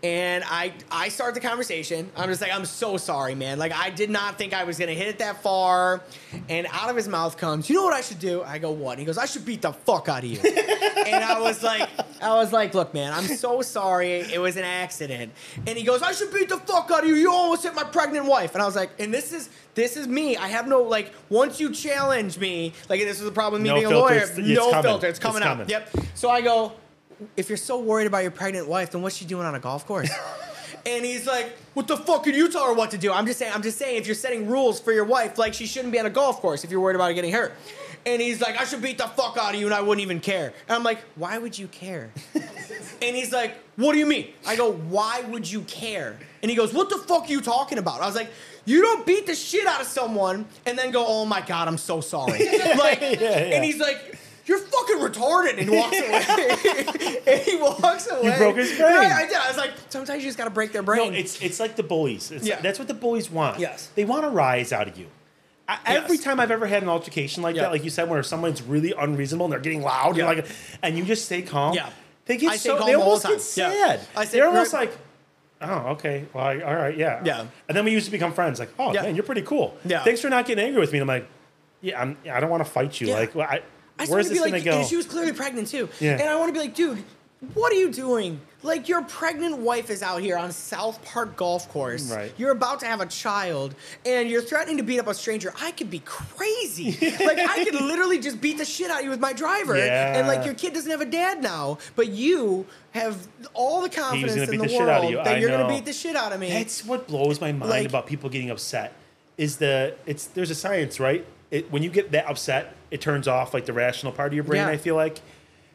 and I I start the conversation. I'm just like, I'm so sorry, man. Like I did not think I was gonna hit it that far, and out of his mouth comes, you know what I should do? I go, what? And he goes, I should beat the fuck out of you. and I was like, I was like, look, man, I'm so sorry. It was an accident. And he goes, I should beat the fuck out of you. You almost hit my pregnant wife. And I was like, and this is this is me. I have no like. Once you challenge me, like this is the problem with me No being a filter, lawyer. it's- it's no coming. filter. It's coming It's out. coming. Yep. So I go, if you're so worried about your pregnant wife, then what's she doing on a golf course? and he's like, what the fuck can you tell her what to do? I'm just saying, I'm just saying, if you're setting rules for your wife, like she shouldn't be on a golf course if you're worried about her getting hurt. And he's like, I should beat the fuck out of you and I wouldn't even care. And I'm like, why would you care? and he's like, what do you mean? I go, why would you care? And he goes, what the fuck are you talking about? I was like, you don't beat the shit out of someone and then go, oh my God, I'm so sorry. like, and he's like, you're fucking retarded. And he walks away. and he walks away. broke his brain. Right, I did. I was like, sometimes you just gotta break their brain. No, it's it's like the bullies. It's, Yeah. That's what the bullies want. Yes. They want to rise out of you. I, Every time I've ever had an altercation like Yeah. that, like you said, where someone's really unreasonable and they're getting loud, Yeah. and like, and you just stay calm. Yeah. They get I so calm they the almost time. get Yeah. sad. I stay They're almost like, oh, okay, well, I, all right, yeah, Yeah. And then we used to become friends. Like, oh Yeah. man, you're pretty cool. Yeah. Thanks for not getting angry with me. And I'm like, yeah, I'm, I don't want to fight you. Yeah. Like, well, I, I where's to this be gonna like, go? and she was clearly pregnant too. Yeah. And I want to be like, dude, what are you doing? Like, your pregnant wife is out here on South Park Golf Course. Right. You're about to have a child, and you're threatening to beat up a stranger. I could be crazy. like, I could literally just beat the shit out of you with my driver. Yeah. And, like, your kid doesn't have a dad now, but you have all the confidence in the, the world you. that I you're gonna beat the shit out of me. That's what blows my mind Like- about people getting upset. Is the it's there's a science, right? It, when you get that upset, it turns off like the rational part of your brain. Yeah. I feel like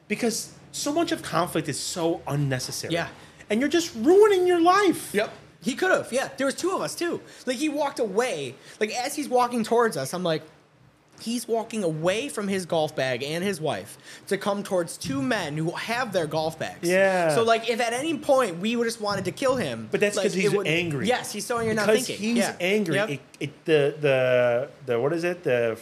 because so much of conflict is so unnecessary. Yeah. and you're just ruining your life. Yep. He could have. Yeah. There was two of us too. Like he walked away. Like as he's walking towards us, I'm like, he's walking away from his golf bag and his wife to come towards two men who have their golf bags. Yeah. So like, if at any point we would just wanted to kill him, But that's like, 'cause he's would- angry. Yes, he's so you're not because thinking. he's Yeah. angry. Yep. It, it, the the the what is it? The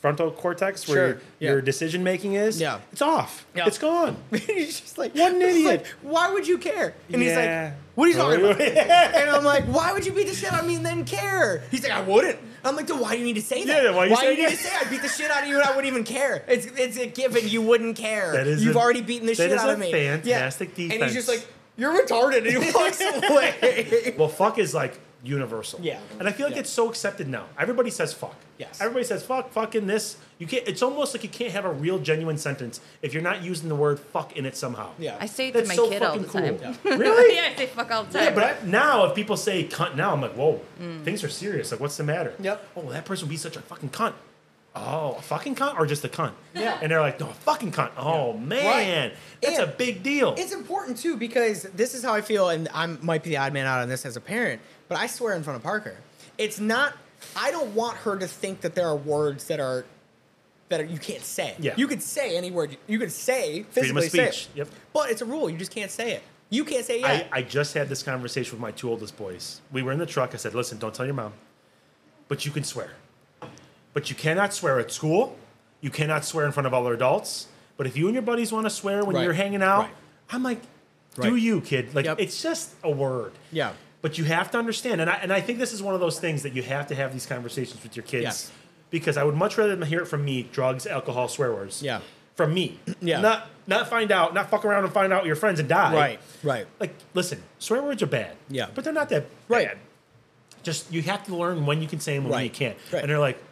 frontal cortex where Sure. your, Yeah. your decision making is. Yeah. it's off. Yeah. It's gone. he's just like, What an idiot. like, why would you care? And he's like, what are you talking about? And I'm like, why would you beat the shit out of me and then care? He's like, I wouldn't. I'm like, why do you need to say that? Yeah, why you do say you need to say I'd beat the shit out of you and I wouldn't even care? It's it's a given. You wouldn't care. That is You've a- already beaten the shit out of me. fantastic defense. And he's just like, you're retarded, and he walks away. Well, fuck is like universal. Yeah. And I feel like Yeah. it's so accepted now. Everybody says fuck. Yes. Everybody says fuck, fucking this. You can't. It's almost like you can't have a real, genuine sentence if you're not using the word fuck in it somehow. Yeah. I say it That's to my so kid all fucking the cool. time. Really? yeah, I say fuck all the time. Yeah, but I, now if people say cunt now, I'm like, whoa, mm. things are serious. Like, what's the matter? Yep. Oh, that person would be such a fucking cunt. Oh, a fucking cunt or just a cunt? Yeah. And they're like, no, a fucking cunt. Oh man, that's And a big deal. It's important too because this is how I feel, and I might be the odd man out on this as a parent, but I swear in front of Parker. It's not. I don't want her to think that there are words that are that are, you can't say. Yeah. You could say any word. You could say Freedom of physically say speech. Yep. But it's a rule. You just can't say it. You can't say yeah. I, I just had this conversation with my two oldest boys. We were in the truck. I said, listen, don't tell your mom, but you can swear. But you cannot swear at school. You cannot swear in front of other adults. But if you and your buddies want to swear when Right. you're hanging out, Right. I'm like, do Right. you, kid? Like, Yep. it's just a word. Yeah. But you have to understand, and I, and I think this is one of those things that you have to have these conversations with your kids. Yes. Because I would much rather them hear it from me, drugs, alcohol, swear words. Yeah. From me. Yeah. Not not find out, not fuck around and find out your friends and die. Right, right. Like, listen, swear words are bad. Yeah. But they're not that Right. bad. Just you have to learn when you can say them and when Right. you can't. Right. And they're like,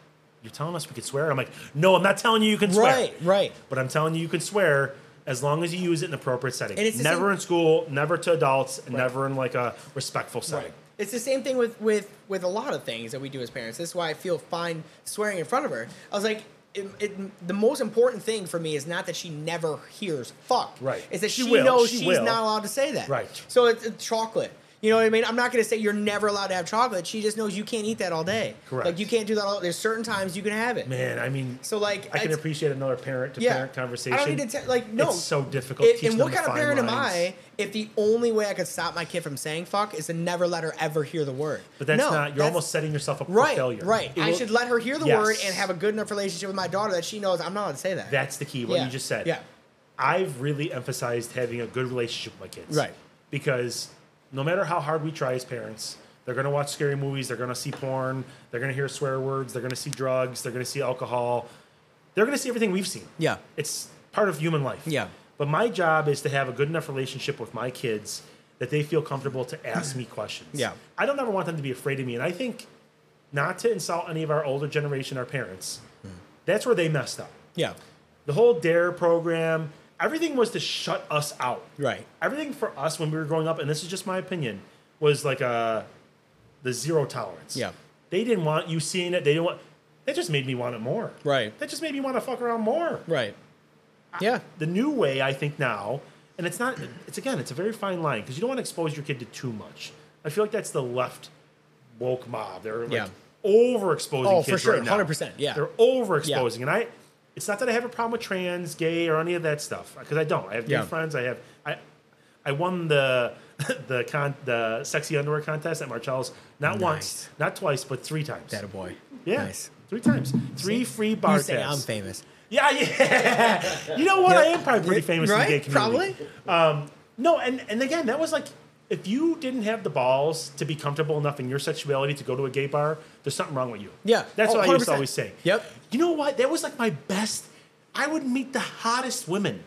You're telling us we could swear? I'm like, No, I'm not telling you you can swear. Right, right. But I'm telling you you can swear as long as you use it in appropriate setting. And it's the never same- in school, never to adults, and never in like a respectful setting. Right. It's the same thing with with with a lot of things that we do as parents. This is why I feel fine swearing in front of her. I was like, it, it, the most important thing for me is not that she never hears fuck. Right. It's that She she, knows She she's will. not allowed to say that. Right. So it's, it's chocolate. You know what I mean? I'm not going to say you're never allowed to have chocolate. She just knows you can't eat that all day. Correct. Like you can't do that. All, there's certain times you can have it. Man, I mean, So like I can appreciate another parent to yeah. parent conversation. I don't need to te- like no. It's so difficult. If- teaching and what kind of parent am. I if the only way I could stop my kid from saying fuck is to never let her ever hear the word? But that's No, not. You're that's- almost setting yourself up right, for failure. Right. It I will- should let her hear the Yes. word and have a good enough relationship with my daughter that she knows I'm not allowed to say that. That's the key. What Yeah. you just said. Yeah. I've really emphasized having a good relationship with my kids. Right. Because no matter how hard we try as parents, they're going to watch scary movies. They're going to see porn. They're going to hear swear words. They're going to see drugs. They're going to see alcohol. They're going to see everything we've seen. Yeah. It's part of human life. Yeah. But my job is to have a good enough relationship with my kids that they feel comfortable to ask me questions. Yeah. I don't ever want them to be afraid of me. And I think not to insult any of our older generation, our parents, Hmm. that's where they messed up. Yeah. The whole DARE program, everything was to shut us out. Right. Everything for us when we were growing up, and this is just my opinion, was like a the zero tolerance. Yeah. They didn't want you seeing it. They didn't want. That just made me want it more. Right. That just made me want to fuck around more. Right. Yeah. The new way, I think now, and it's not. It's again, it's a very fine line because you don't want to expose your kid to too much. I feel like that's the left woke mob. They're like Yeah. overexposing Oh, kids for sure. right now. 100%, yeah. They're overexposing, and I. It's not that I have a problem with trans, gay, or any of that stuff because I don't. I have gay Yeah. friends. I have. I. I won the the con the sexy underwear contest at Marcella's not once, not twice, but three times. That a boy. yeah, Nice. three times, three free bar You say I'm famous. Yeah, yeah. You know what? I am probably pretty famous right? in the gay community. Probably. Um, no, and and again, that was like if you didn't have the balls to be comfortable enough in your sexuality to go to a gay bar, there's something wrong with you. Yeah. That's Oh, what I used to always say. Yep. You know what? That was like my best. I would meet the hottest women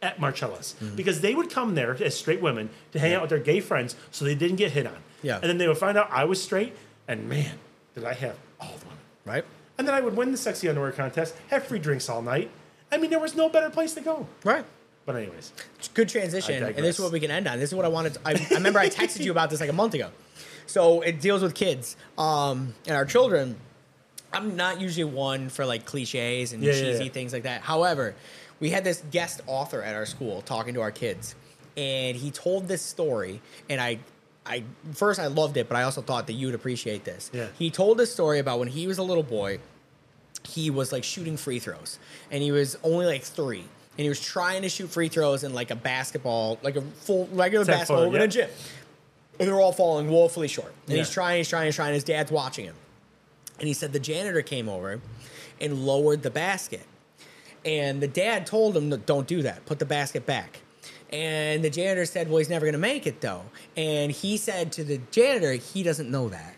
at Marcella's Mm-hmm. because they would come there as straight women to hang out with their gay friends so they didn't get hit on. Yeah. And then they would find out I was straight, and man, did I have all the women. Right. And then I would win the sexy underwear contest, have free drinks all night. I mean, there was no better place to go. Right. But anyways, good transition, and this is what we can end on. This is what I wanted. To, I, I remember I texted you about this like a month ago. So it deals with kids um, and our children. I'm not usually one for like cliches and Yeah, yeah, cheesy yeah. things like that. However, we had this guest author at our school talking to our kids, and he told this story, and I. I first I loved it, but I also thought that you would appreciate this. Yeah. He told this story about when he was a little boy, he was like shooting free throws and he was only like three and he was trying to shoot free throws in like a basketball like a full regular Ten basketball footer, in a gym and they're all falling woefully short and he's trying he's trying he's trying his dad's watching him and he said the janitor came over and lowered the basket and the dad told him, don't do that. Put the basket back. And the janitor said, well, he's never going to make it though. And he said to the janitor, he doesn't know that.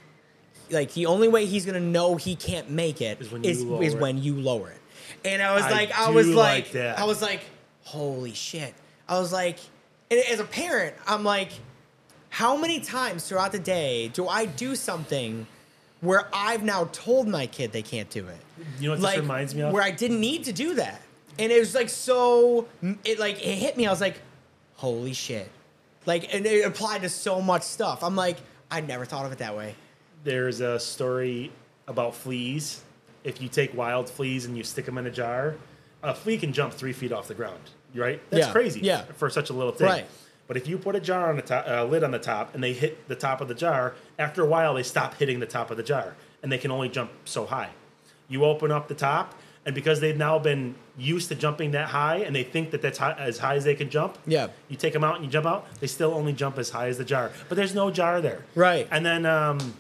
Like the only way he's to know he can't make it Is when you is, lower is it. when you lower it. And I was I like, I was like like. I was like, holy shit. I was like, and as a parent, I'm like, how many times throughout the day do I do something where I've now told my kid they can't do it? You know what this reminds me of? Where I didn't need to do that. And it was like so it like it hit me. I was like, holy shit. Like and it applied to so much stuff. I'm like, I never thought of it that way. There's a story about fleas. If you take wild fleas and you stick them in a jar, a flea can jump three feet off the ground. Right? That's Yeah, crazy. yeah. For such a little thing. Right. But if you put a jar on the top, uh, lid on the top, and they hit the top of the jar, after a while they stop hitting the top of the jar, and they can only jump so high. You open up the top, and because they've now been used to jumping that high, and they think that that's high, as high as they can jump. Yeah. You take them out and you jump out. They still only jump as high as the jar, but there's no jar there. Right. And then um,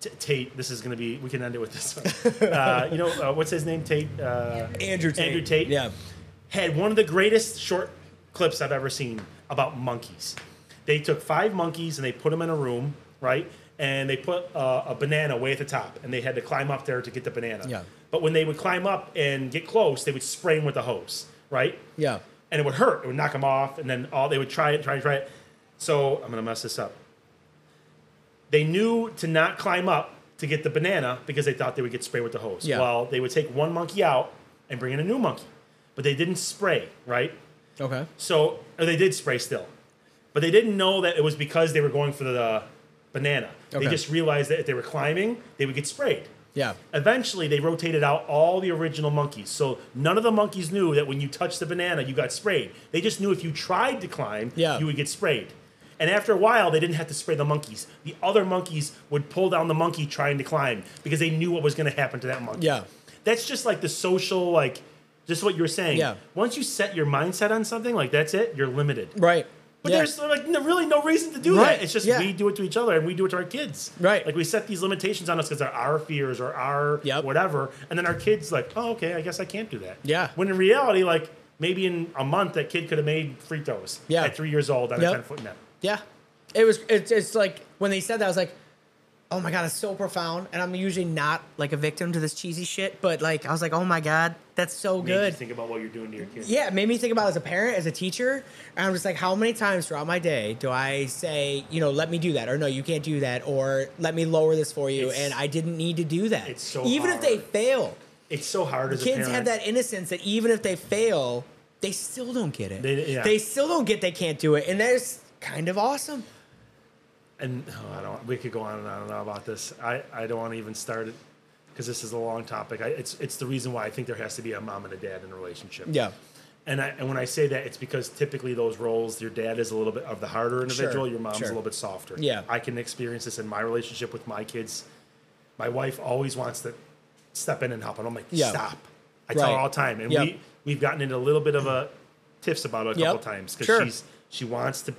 T- Tate. This is going to be. We can end it with this. One. uh, you know uh, what's his name? Tate. Uh, Andrew Tate. Andrew Tate. Yeah. Had one of the greatest short clips I've ever seen about monkeys. They took five monkeys and they put them in a room, right? And they put uh, a banana way at the top, and they had to climb up there to get the banana. Yeah. But when they would climb up and get close, they would spray them with a hose, right? Yeah. and it would hurt. It would knock them off, and then all they would try it, try it, try it. So I'm gonna mess this up. They knew to not climb up to get the banana because they thought they would get sprayed with the hose. Yeah. Well, they would take one monkey out and bring in a new monkey, but they didn't spray, right? Okay. So or they did spray still, but they didn't know that it was because they were going for the banana. Okay. They just realized that if they were climbing, they would get sprayed. Yeah. Eventually, they rotated out all the original monkeys. So none of the monkeys knew that when you touched the banana, you got sprayed. They just knew if you tried to climb, Yeah. you would get sprayed. And after a while, they didn't have to spray the monkeys. The other monkeys would pull down the monkey trying to climb because they knew what was going to happen to that monkey. Yeah. That's just like the social, like, just what you were saying. Yeah. Once you set your mindset on something, like, that's it, you're limited. Right. But Yeah. there's like no, really no reason to do Right, that. It's just yeah. we do it to each other and we do it to our kids. Right. Like we set these limitations on us because they're our fears or our Yep. whatever, and then our kids like, oh okay, I guess I can't do that. Yeah. When in reality, like maybe in a month that kid could have made free throws. Yeah. At three years old on Yep. a ten foot net. Yeah. It was it's, it's like when they said that I was like, "Oh my god, it's so profound." And I'm usually not like a victim to this cheesy shit, but like I was like, "Oh my god, that's so Made you good." think about what you're doing to your kids. Yeah, it made me think about as a parent, as a teacher, and I'm just like, how many times throughout my day do I say, you know, let me do that, or no, you can't do that, or let me lower this for you, It's- and I didn't need to do that. it's so even if they fail, It's so hard as kids parent. have that innocence that even if they fail, they still don't get it. They- yeah. they still don't get they can't do it, and that's kind of awesome. and oh, I don't. We could go on and on and on about this. I, I don't want to even start it because this is a long topic. I, it's it's the reason why I think there has to be a mom and a dad in a relationship. Yeah, And, I, and when I say that, it's because typically those roles, your dad is a little bit of the harder individual, Sure, your mom's sure. a little bit softer. Yeah. I can experience this in my relationship with my kids. My wife always wants to step in and help, and I'm like, Yeah. stop. I tell her all the time, and Yep. we we've gotten into a little bit of a tiffs about it a couple Yep. times because Sure. she's she wants to,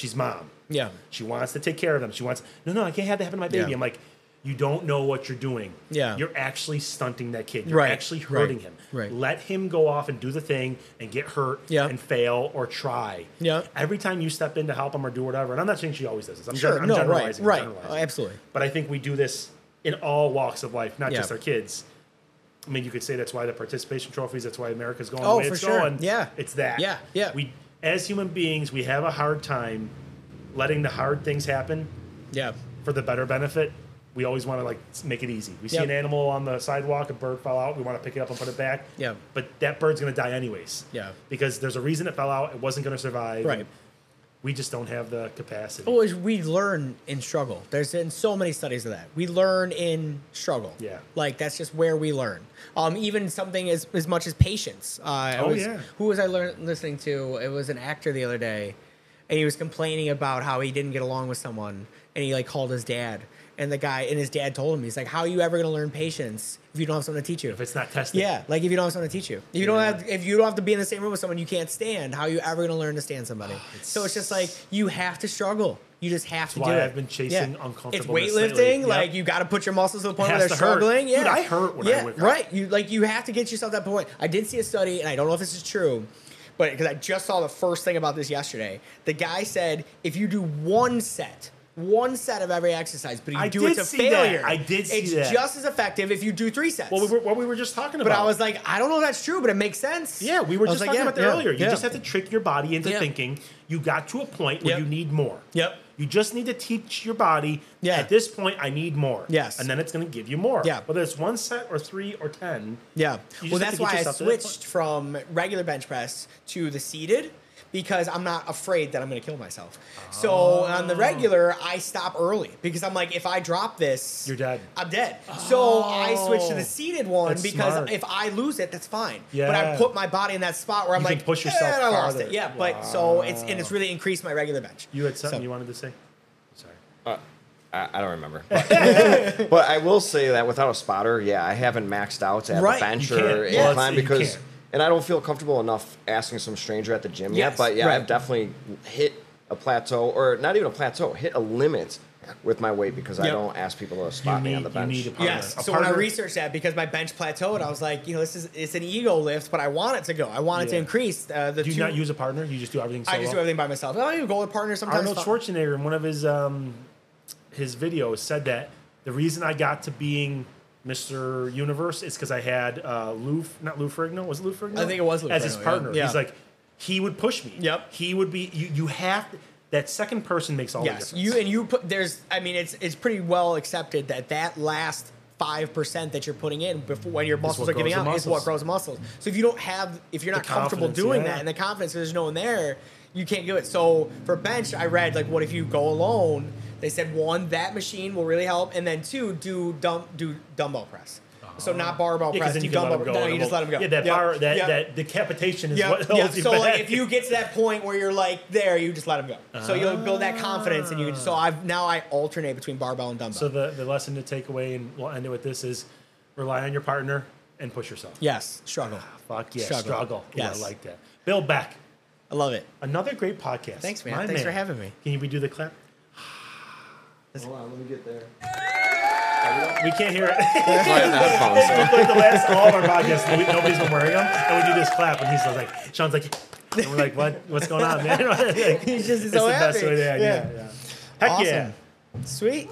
she's mom. yeah, She wants to take care of them. She wants no, no, I can't have that happen to my baby. Yeah. I'm like, you don't know what you're doing. Yeah. you're actually stunting that kid. You're Right, actually right, hurting him. right. Let him go off and do the thing and get hurt Yeah. and fail or try. Yeah. Every time you step in to help him or do whatever, and I'm not saying she always does this. I'm, Sure, gen- I'm no, right, generalizing. I'm right. generalizing. Oh, absolutely. But I think we do this in all walks of life, not Yeah. just our kids. I mean, you could say that's why the participation trophies. That's why America's going Oh, the way for it's sure. going. Yeah. it's that. Yeah, yeah. We, as human beings, we have a hard time letting the hard things happen yeah, for the better benefit. We always want to like make it easy. We see Yep. an animal on the sidewalk, a bird fell out. We want to pick it up and put it back. Yeah. But that bird's going to die anyways. Yeah. Because there's a reason it fell out. It wasn't going to survive. Right. We just don't have the capacity. Is we learn in struggle. There's been so many studies of that. We learn in struggle. Yeah. Like that's just where we learn. Um, even something as as much as patience. Uh, Oh, was- yeah. Who was I learn, listening to? It was an actor the other day, and he was complaining about how he didn't get along with someone, and he like called his dad, and the guy and his dad told him he's like, "How are you ever gonna learn patience if you don't have someone to teach you?" if it's not tested. Yeah, like if you don't have someone to teach you, if you don't have, if you don't have to be in the same room with someone you can't stand, how are you ever gonna learn to stand somebody? so it's just like you have to struggle. You just have to why do it. I've been chasing uncomfortable? It's weightlifting. Yep. Like you got to put your muscles to the point where they're to hurt. struggling. Yeah, Dude, I hurt when I yeah, wake up. right. You like you have to get yourself to that point. I did see a study, and I don't know if this is true, but because I just saw the first thing about this yesterday, the guy said if you do one set. One set of every exercise, but you I do it to see that. failure. I did see it's that. just as effective if you do three sets. Well, we were, what we were just talking about. But. I was like, I don't know if that's true, but it makes sense. yeah, we were just like, talking yeah, about that yeah, earlier. You yeah. just have to trick your body into thinking you got to a point where Yep. you need more. Yep. You just need to teach your body. Yeah. At this point, I need more. Yes. And then it's going to give you more. Yeah. Whether it's one set or three or ten. Yeah. Well, that's why I switched from regular bench press to the seated because I'm not afraid that I'm going to kill myself. So on the regular, I stop early because I'm like, if I drop this, You're dead. I'm dead. So I switch to Oh. the seated one That's because smart. if I lose it, that's fine. Yeah. But I put my body in that spot where I'm You can like, push yourself "Eh, I lost farther. it. Yeah, but so it's and it's really increased my regular bench. You had something So- you wanted to say? Sorry. I, I don't remember. But, but I will say that without a spotter, yeah, I haven't maxed out at Right, the bench or Yeah. incline You because, can't. And I don't feel comfortable enough asking some stranger at the gym Yes, yet. But yeah, right. I've definitely hit a plateau, or not even a plateau, hit a limit with my weight because I don't ask people to spot me need- on the bench. need a partner. Yes. A So when I researched that, because my bench plateaued, I was like, you know, this is it's an ego lift, but I want it to go. I want it to increase. Uh, the Do you two, not use a partner? You just do everything solo? I just do everything by myself. I don't even go with partner. sometimes. Arnold Schwarzenegger in one of his um, his videos said that the reason I got to being Mr. Universe is because I had uh, Lou, not Lou Ferrigno, was it Lou Ferrigno? I think it was Lou as his Ferrigno, partner. Yeah. He's like, he would push me. Yep. He would be. You, you have that second person makes all the Yes, difference. you and you put there's. I mean, it's it's pretty well accepted that that last five percent that you're putting in before when your muscles are giving out the is what grows muscles. So if you don't have, if you're not comfortable doing yeah. that, and the confidence there's no one there, you can't do it. So for bench, I read like, what if you go alone? They said one, that machine will really help, and then two, do dumb do dumbbell press. So uh-huh. not barbell Yeah, press, then do you dumbbell. him go. No, you just let them go. Yeah, that Yep, bar, that, yep. that decapitation is Yeah, what holds you So back. like, if you get to that point where you're like there, you just let them go. So you'll build that confidence, and you. Ah. So I've now I alternate between barbell and dumbbell. So the, the lesson to take away, and we'll end it with this, is rely on your partner and push yourself. yes, struggle. Ah, fuck yeah, Struggle. struggle. Ooh, Yes. I like that. Bill Beck, I love it. another great podcast. Thanks, man. My Thanks for having me. Can you redo the clap? Hold on, let me get there. We can't hear it. Playing the headphones, so- like the last all of our podcasts, we, nobody's been wearing them, and we do this clap, and he's like, Sean's like, and we're like, what? What's going on, man? Like, He's just it's so the best way to, yeah, Yeah. yeah. Heck yeah. Sweet.